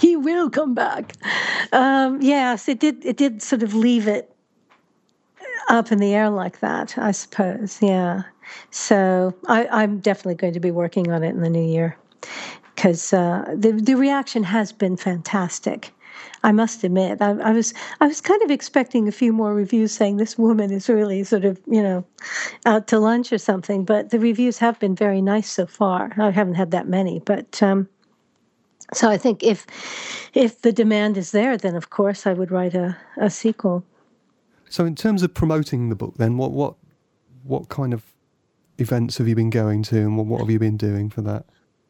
he will come back. Um, yes, it did. It did sort of leave it up in the air like that. I suppose. Yeah. So I, I'm definitely going to be working on it in the new year because uh, the the reaction has been fantastic. I must admit, I, I was I was kind of expecting a few more reviews saying this woman is really sort of you know out to lunch or something, but the reviews have been very nice so far. I haven't had that many, but um, so I think if if the demand is there, then of course I would write a, a sequel. so, in terms of promoting the book, then what what what kind of events have you been going to, and what, what have you been doing for that?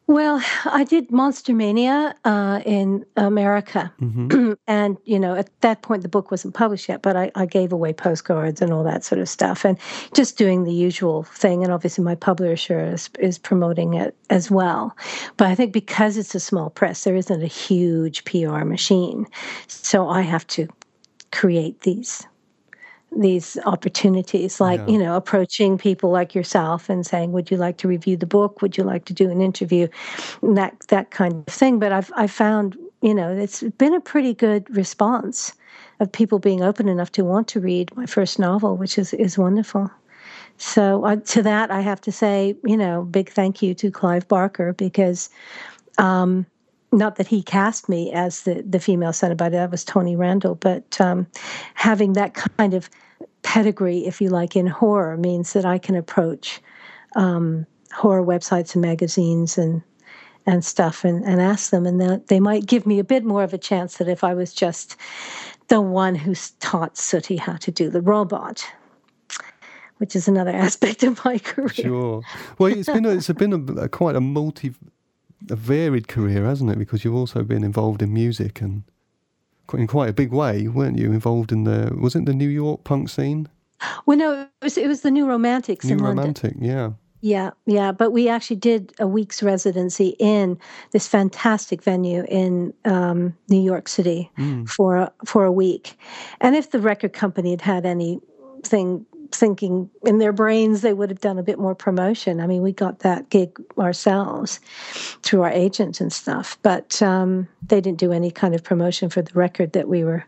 Well, I did Monster Mania uh, in America. hmm (clears throat) and, you know, at that point, the book wasn't published yet, but I, I gave away postcards and all that sort of stuff and just doing the usual thing. And obviously, my publisher is, is promoting it as well. But I think because it's a small press, there isn't a huge PR machine. So I have to create these these opportunities like Yeah. you know approaching people like yourself and saying would you like to review the book would you like to do an interview and that that kind of thing but i've i found you know it's been a pretty good response of people being open enough to want to read my first novel, which is is wonderful. So uh, to that, I have to say, you know, big thank you to Clive Barker because, um, not that he cast me as the the female Cenobite, that was Tony Randel, but um, having that kind of pedigree, if you like, in horror means that I can approach um, horror websites and magazines and and stuff and, and ask them and that they might give me a bit more of a chance that if I was just the one who taught Sooty how to do the robot which is another (laughs) aspect of my career. Sure. Well, it's been a, it's been a, a quite a multi, a varied career, hasn't it? Because you've also been involved in music and in quite a big way, weren't you? Involved in the was it the New York punk scene? Well, no, it was it was the New Romantics. New Romantic, London. yeah. Yeah, yeah, but we actually did a week's residency in this fantastic venue in um, New York City Mm. for for a week, and if the record company had had anything thinking in their brains they would have done a bit more promotion. I mean, we got that gig ourselves through our agent and stuff, but um, they didn't do any kind of promotion for the record that we were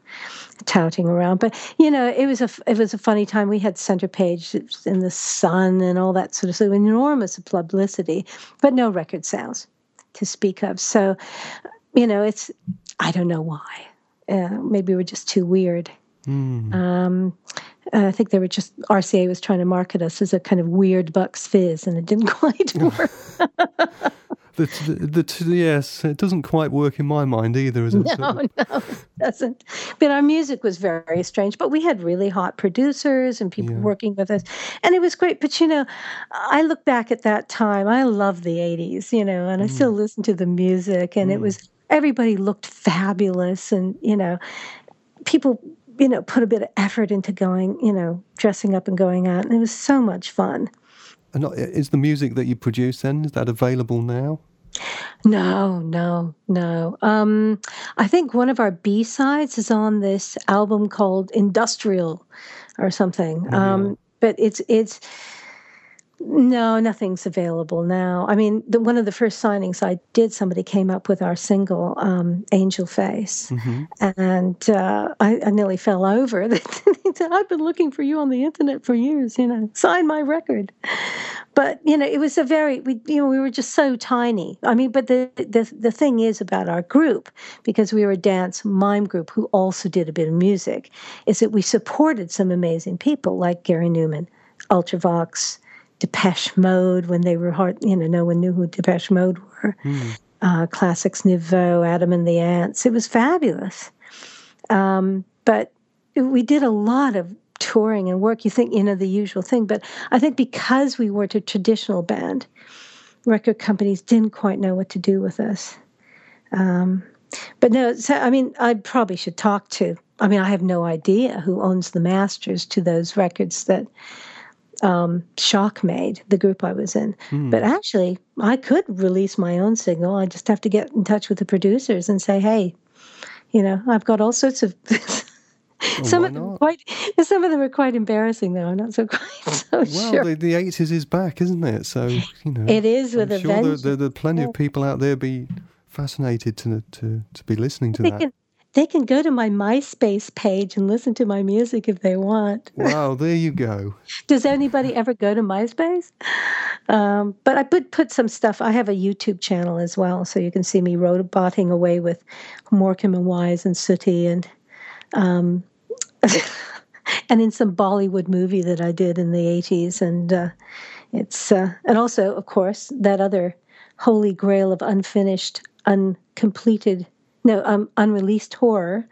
touting around. But you know, it was a it was a funny time. We had center page in the Sun and all that sort of so enormous publicity, but no record sales to speak of. So, you know, it's I don't know why. Uh, maybe we're just too weird. Mm. Um, Uh, I think they were just RCA was trying to market us as a kind of weird Bucks Fizz, and it didn't (laughs) quite (laughs) work. The, t- the, the, yes, it doesn't quite work in my mind either, is it? no, (laughs) no, it doesn't. But our music was very strange. But we had really hot producers and people Yeah. working with us, and it was great. But you know, I look back at that time. I love the '80s, you know, and I still mm. listen to the music, and it mm. was everybody looked fabulous, and you know, people you know put a bit of effort into going, you know, dressing up and going out, and it was so much fun. And not- is the music that you produce then is that available now? No, no, no. Um, I think one of our B sides is on this album called Industrial or something. Um, but it's it's no, nothing's available now. I mean, the, one of the first signings I did, somebody came up with our single um, "Angel Face," and uh, I, I nearly fell over. (laughs) They said, "I've been looking for you on the internet for years. You know, sign my record." But you know, it was a very we you know we were just so tiny. I mean, but the the the thing is about our group because we were a dance mime group who also did a bit of music, is that we supported some amazing people like Gary Numan, Ultravox. Depeche Mode when they were hard, you know, no one knew who Depeche Mode were. Uh, Classix Nouveaux, Adam and the Ants. It was fabulous. Um, but we did a lot of touring and work. You think, you know, the usual thing. But I think because we weren't a traditional band, record companies didn't quite know what to do with us. Um, but no, so, I mean, I probably should talk to. I mean, I have no idea who owns the masters to those records that um, Shock made, the group I was in. But actually, I could release my own single. I just have to get in touch with the producers and say, hey, you know, I've got all sorts of. (laughs) some why of them not? quite. (laughs) Some of them are quite embarrassing, though. I'm not so (laughs) quite so Well, sure. the, the 80s is back, isn't it? So, you know. It is with I'm a sure there, vengeance. there, there are plenty Yeah. of people out there be fascinated to, to, to be listening to that. can they can go to my MySpace page and listen to my music if they want. Wow, there you go. Does anybody ever go to MySpace? Um, but I put put some stuff. I have a YouTube channel as well, so you can see me roboting away with Morecambe and Wise and Sooty and um, (laughs) and in some Bollywood movie that I did in the eighties. And uh, it's uh, and also, of course, that other holy grail of unfinished, uncompleted, no, um, unreleased horror,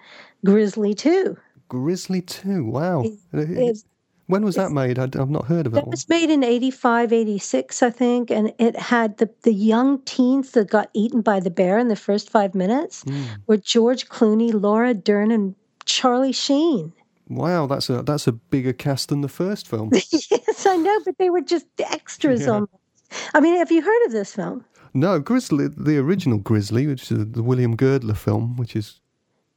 Grizzly Two. Grizzly 2, wow. Uh, It's- when was that made? I'd, I've not heard of that That was made in 85, 86, I think. And it had the, the young teens that got eaten by the bear in the first five minutes Hmm. were George Clooney, Laura Dern, and Charlie Sheen. Wow, that's a that's a bigger cast than the first film. (laughs) yes, I know, but they were just extras Yeah. on. I mean, have you heard of this film? No, Grizzly, the original Grizzly, which is the William Girdler film, which is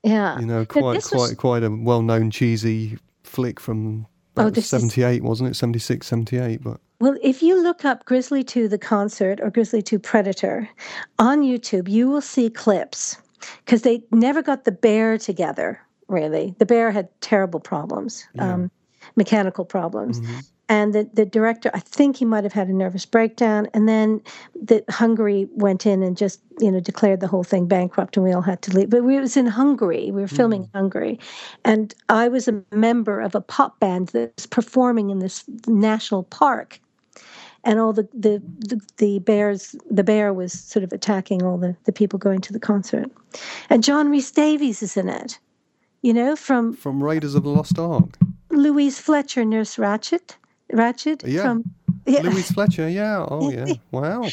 Yeah. you know quite quite was- quite a well-known cheesy flick from Oh, about this is- 78, wasn't it? 76, 78, but Well, if you look up Grizzly 2 the concert or Grizzly 2 Predator on YouTube, you will see clips because they never got the bear together really. The bear had terrible problems, um, mechanical problems. And the, the director, I think he might have had a nervous breakdown. And then the Hungary went in and just, you know, declared the whole thing bankrupt and we all had to leave. But we it was in Hungary. We were filming in Hungary. And I was a member of a pop band that was performing in this national park and all the, the the the bears the bear was sort of attacking all the the people going to the concert and john rhys-davies is in it you know from From Raiders of the Lost Ark. louise fletcher nurse ratched ratched Yeah. from yeah, Louise Fletcher, yeah. Oh, (laughs) yeah. Wow.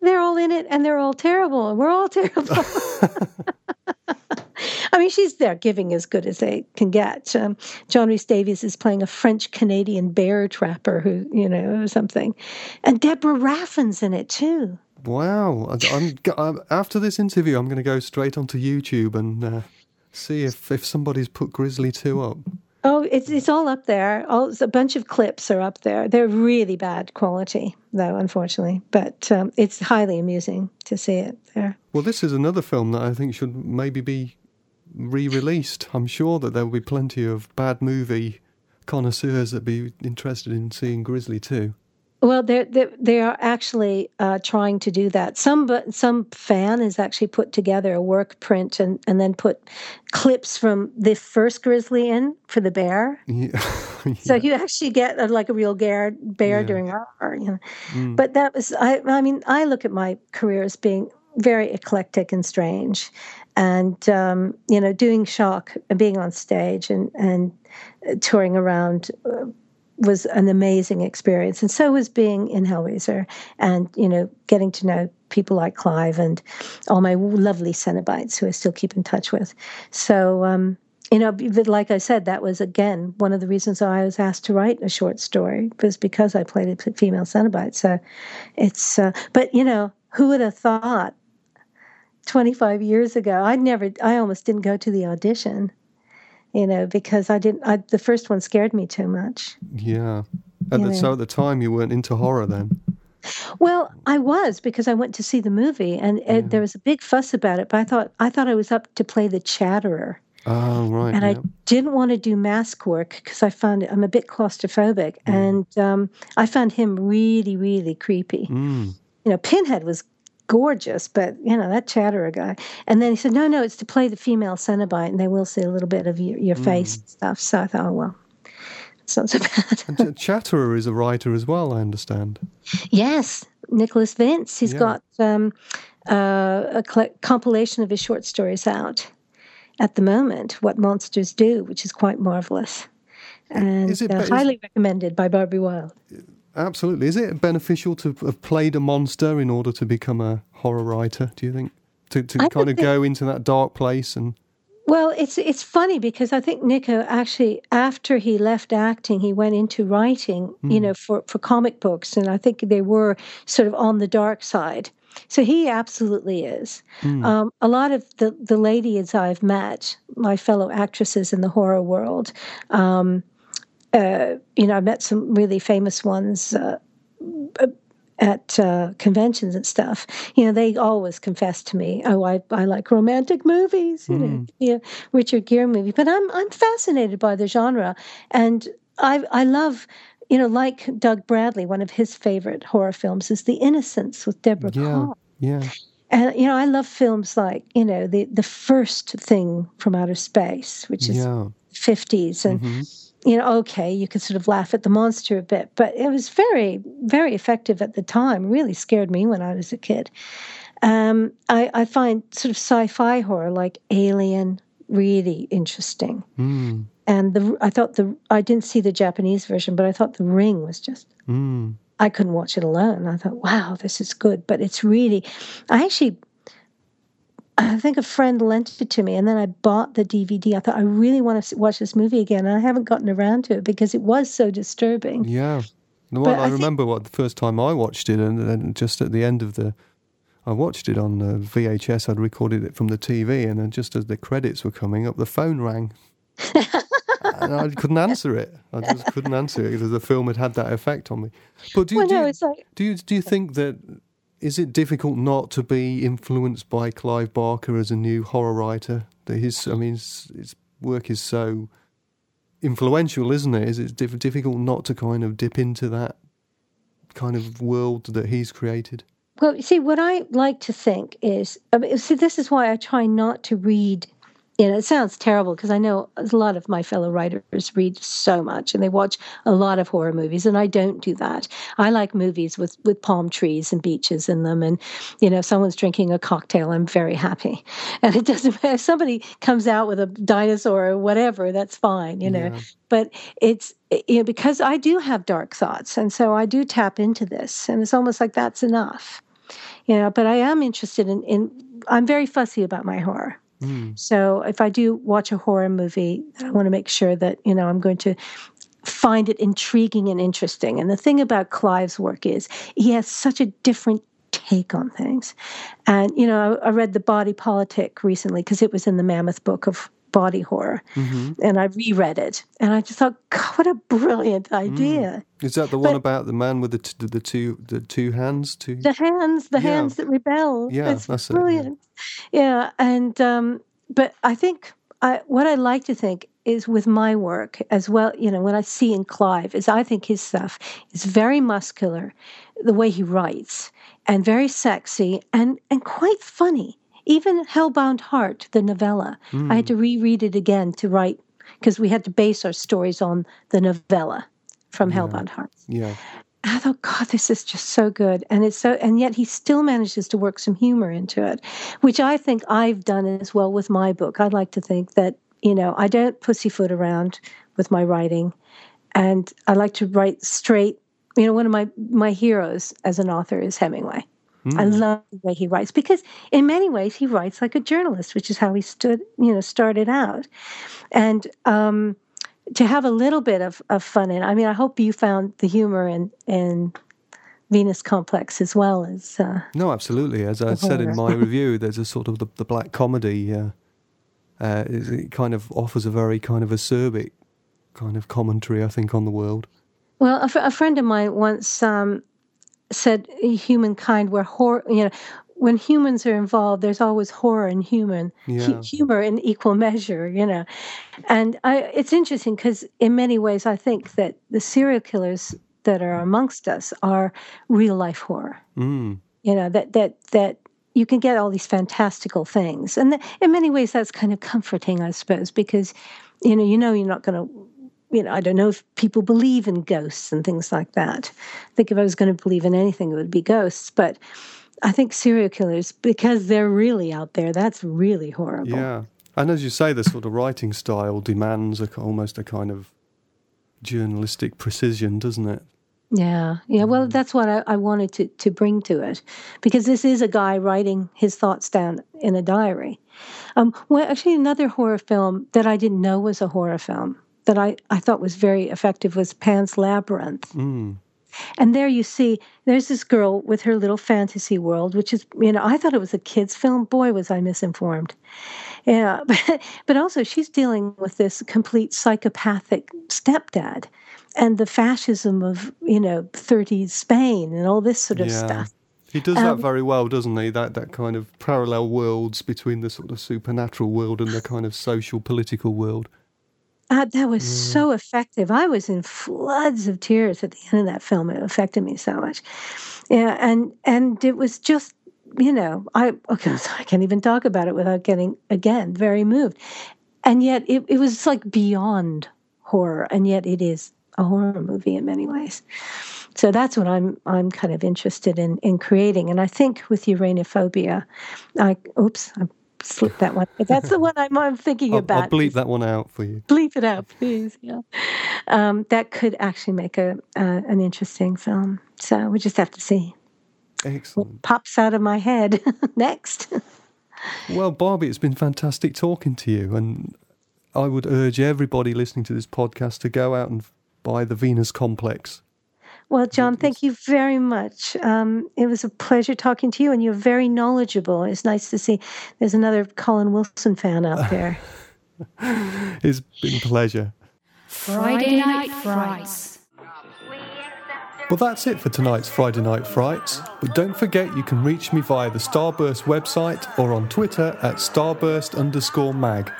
they're all in it and they're all terrible and we're all terrible (laughs) I mean, she's there giving as good as they can get. Um, John Rhys-Davies is playing a French Canadian bear trapper who, you know, or something. And Deborah Raffin's in it too. Wow. I'm, I'm, after this interview, I'm going to go straight onto YouTube and uh, see if, if somebody's put Grizzly 2 up. Oh, it's it's all up there. All a bunch of clips are up there. They're really bad quality, though, unfortunately. But um, it's highly amusing to see it there. Well, this is another film that I think should maybe be re released. I'm sure that there will be plenty of bad movie connoisseurs that be interested in seeing Grizzly 2. Well, they're, they're they are actually uh, trying to do that. Some but some fan has actually put together a work print and, and then put clips from the first grizzly in for the bear. Yeah. (laughs) So you actually get a, like a real bear bear Yeah. during our, you know. Mm. But that was I. I mean, I look at my career as being very eclectic and strange, and um, you know, doing shock and being on stage and and touring around. Uh, was an amazing experience, and so was being in Hellraiser, and you know, getting to know people like Clive and all my lovely Cenobites who I still keep in touch with. So, um, you know, like I said, that was again one of the reasons I was asked to write a short story was because I played a female Cenobite. So, it's uh, but you know, who would have thought 25 years ago? I never, I almost didn't go to the audition. You know, because I didn't. I, the first one scared me too much. yeah. At the, so at the time, you weren't into horror then? Well, I was because I went to see the movie, and Yeah. it, there was a big fuss about it. But I thought I thought I was up to play the Chatterer, Oh, right. and. I didn't want to do mask work because I found I'm a bit claustrophobic, and um, I found him really, really creepy. Mm. You know, Pinhead was gorgeous, but you know that Chatterer guy. And then he said, "No, no, it's to play the female Cenobite, and they will see a little bit of your, your face and stuff." So I thought, oh well, it's not so (laughs) bad. And Chatterer is a writer as well, I understand. Yes, Nicholas Vince. He's Yeah. got um, uh, a cl- compilation of his short stories out at the moment. What monsters do, which is quite marvelous, and Is it uh, is- highly recommended by Barbie Wilde. Absolutely. Is it beneficial to have played a monster in order to become a horror writer, do you think? To, to I kind of think- go into that dark place and. Well, it's it's funny because I think Nico actually after he left acting, he went into writing, you know, for for comic books, and I think they were sort of on the dark side. So he absolutely is. Um, a lot of the the ladies I've met, my fellow actresses in the horror world, um, uh, you know, I met some really famous ones. Uh, at uh, conventions and stuff, you know, they always confess to me, "Oh, I, I like romantic movies, you know, yeah, Richard Gere movie." But I'm I'm fascinated by the genre, and I I love, you know, like Doug Bradley, one of his favorite horror films is The Innocents with Deborah Yeah. Kahn. Yeah. And you know, I love films like you know the the first thing from outer space, which is Yeah. 50s and Mhm. You know okay you could sort of laugh at the monster a bit but it was very very effective at the time really scared me when i was a kid um, I, I find sort of sci-fi horror like alien really interesting Mm. and the i thought the i didn't see the japanese version but i thought the ring was just Mm. I couldn't watch it alone. I thought, wow, this is good. But it's really, I actually, I think a friend lent it to me and then I bought the DVD. I thought, I really want to watch this movie again. And I haven't gotten around to it because it was so disturbing. Yeah. Well, But I, I think- remember what the first time I watched it, and then just at the end of the, I watched it on uh, VHS. I'd recorded it from the TV, and then just as the credits were coming up, the phone rang, (laughs) and I couldn't answer it. I just couldn't answer it because the film had had that effect on me. But do you, Well, do, no, you, like, do you do you think that is it difficult not to be influenced by Clive Barker as a new horror writer? His, I mean, it's, it's work is so influential, isn't it? Is it diff- difficult not to kind of dip into that kind of world that he's created? Well, you see, what I like to think is, I mean, see, this is why I try not to read. You know, it sounds terrible because I know a lot of my fellow writers read so much and they watch a lot of horror movies, and I don't do that. I like movies with with palm trees and beaches in them, and you know, if someone's drinking a cocktail, I'm very happy. (laughs) And it doesn't matter if somebody comes out with a dinosaur or whatever, that's fine, you know. Yeah. But it's eh, you know because I do have dark thoughts, and so I do tap into this, and it's almost like that's enough you know but i am interested in, in i'm very fussy about my horror Mm. so if i do watch a horror movie i want to make sure that you know i'm going to find it intriguing and interesting and the thing about clive's work is he has such a different take on things and you know i, I read the body politic recently because it was in the mammoth book of body horror hmm and i reread it and i just thought god what a brilliant idea Is that the one But- about the man with the t- the two the two hands? Two. the hands the Yeah. hands that rebel Yeah, it's that's it, yeah. brilliant yeah. and um but i think i what i like to think is with my work as well you know what i see in clive is i think his stuff is very muscular the way he writes and very sexy and and quite funny even hellbound heart the novella i had hmm. to reread it again to write because we had to base our stories on the novella from hellbound heart Yeah. I thought, God, this is just so good. And it's so, and yet he still manages to work some humor into it, which I think I've done as well with my book. I'd like to think that, you know, I don't pussyfoot around with my writing. And I like to write straight. You know, one of my, my heroes as an author is Hemingway. I love the way he writes because in many ways he writes like a journalist, which is how he stood, you know, started out. And um, to have a little bit of, of fun in. I mean, I hope you found the humor in in Venus Complex as well as uh, No, absolutely. As I said in my (laughs) review, there's a sort of the, the black comedy. Uh, uh, it kind of offers a very kind of acerbic kind of commentary, I think, on the world. well, a, a friend of mine once um, said humankind where horror, you know, when humans are involved, there's always horror and human Yeah. humor in equal measure, you know. And I, it's interesting because in many ways, I think that the serial killers that are amongst us are real life horror. Mm. you know that that that you can get all these fantastical things and th- in many ways that's kind of comforting i suppose because you know you know you're not going to you know i don't know if people believe in ghosts and things like that i think if i was going to believe in anything it would be ghosts but i think serial killers because they're really out there that's really horrible Yeah. And as you say, the sort of writing style demands a, almost a kind of journalistic precision, doesn't it? Yeah, yeah. Well, that's what I, I wanted to, to bring to it, because this is a guy writing his thoughts down in a diary. Um, well, actually, another horror film that I didn't know was a horror film that I, I thought was very effective was Pan's Labyrinth. Mm. And there you see, there's this girl with her little fantasy world, which is, you know, I thought it was a kid's film. Boy, was I misinformed. Yeah, but, (laughs) but also she's dealing with this complete psychopathic stepdad and the fascism of, you know, 30s Spain and all this sort of Yeah. stuff. He does that Um, very well, doesn't he? That that kind of parallel worlds between the sort of supernatural world and the kind of social political world. Uh, that was so effective. I was in floods of tears at the end of that film. It affected me so much. Yeah, and and it was just, you know, I okay, (laughs) I can't even talk about it without getting again very moved. And yet it, it was like beyond horror, and yet it is a horror movie in many ways. So that's what I'm I'm kind of interested in in creating. And I think with Uranophobia, I oops, I slipped that one. But that's the one I'm, I'm thinking I'll, about I'll bleep that one out for you. bleep it out, please. Yeah, um, that could actually make a uh, an interesting film. So we just have to see Excellent. pops out of my head (laughs) next. Well, Barbie, it's been fantastic talking to you, and I would urge everybody listening to this podcast to go out and buy the Venus Complex. Well, Jon, thank you very much. Um, it was a pleasure talking to you, and you're very knowledgeable. It's nice to see there's another Colin Wilson fan out (laughs) there. It's been a pleasure. Friday Night Frights. Well, that's it for tonight's Friday Night Frights. But don't forget you can reach me via the Starburst website or on Twitter at starburst underscore mag.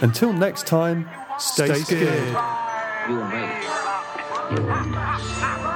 Until next time, stay, Stay scared. scared. You and me.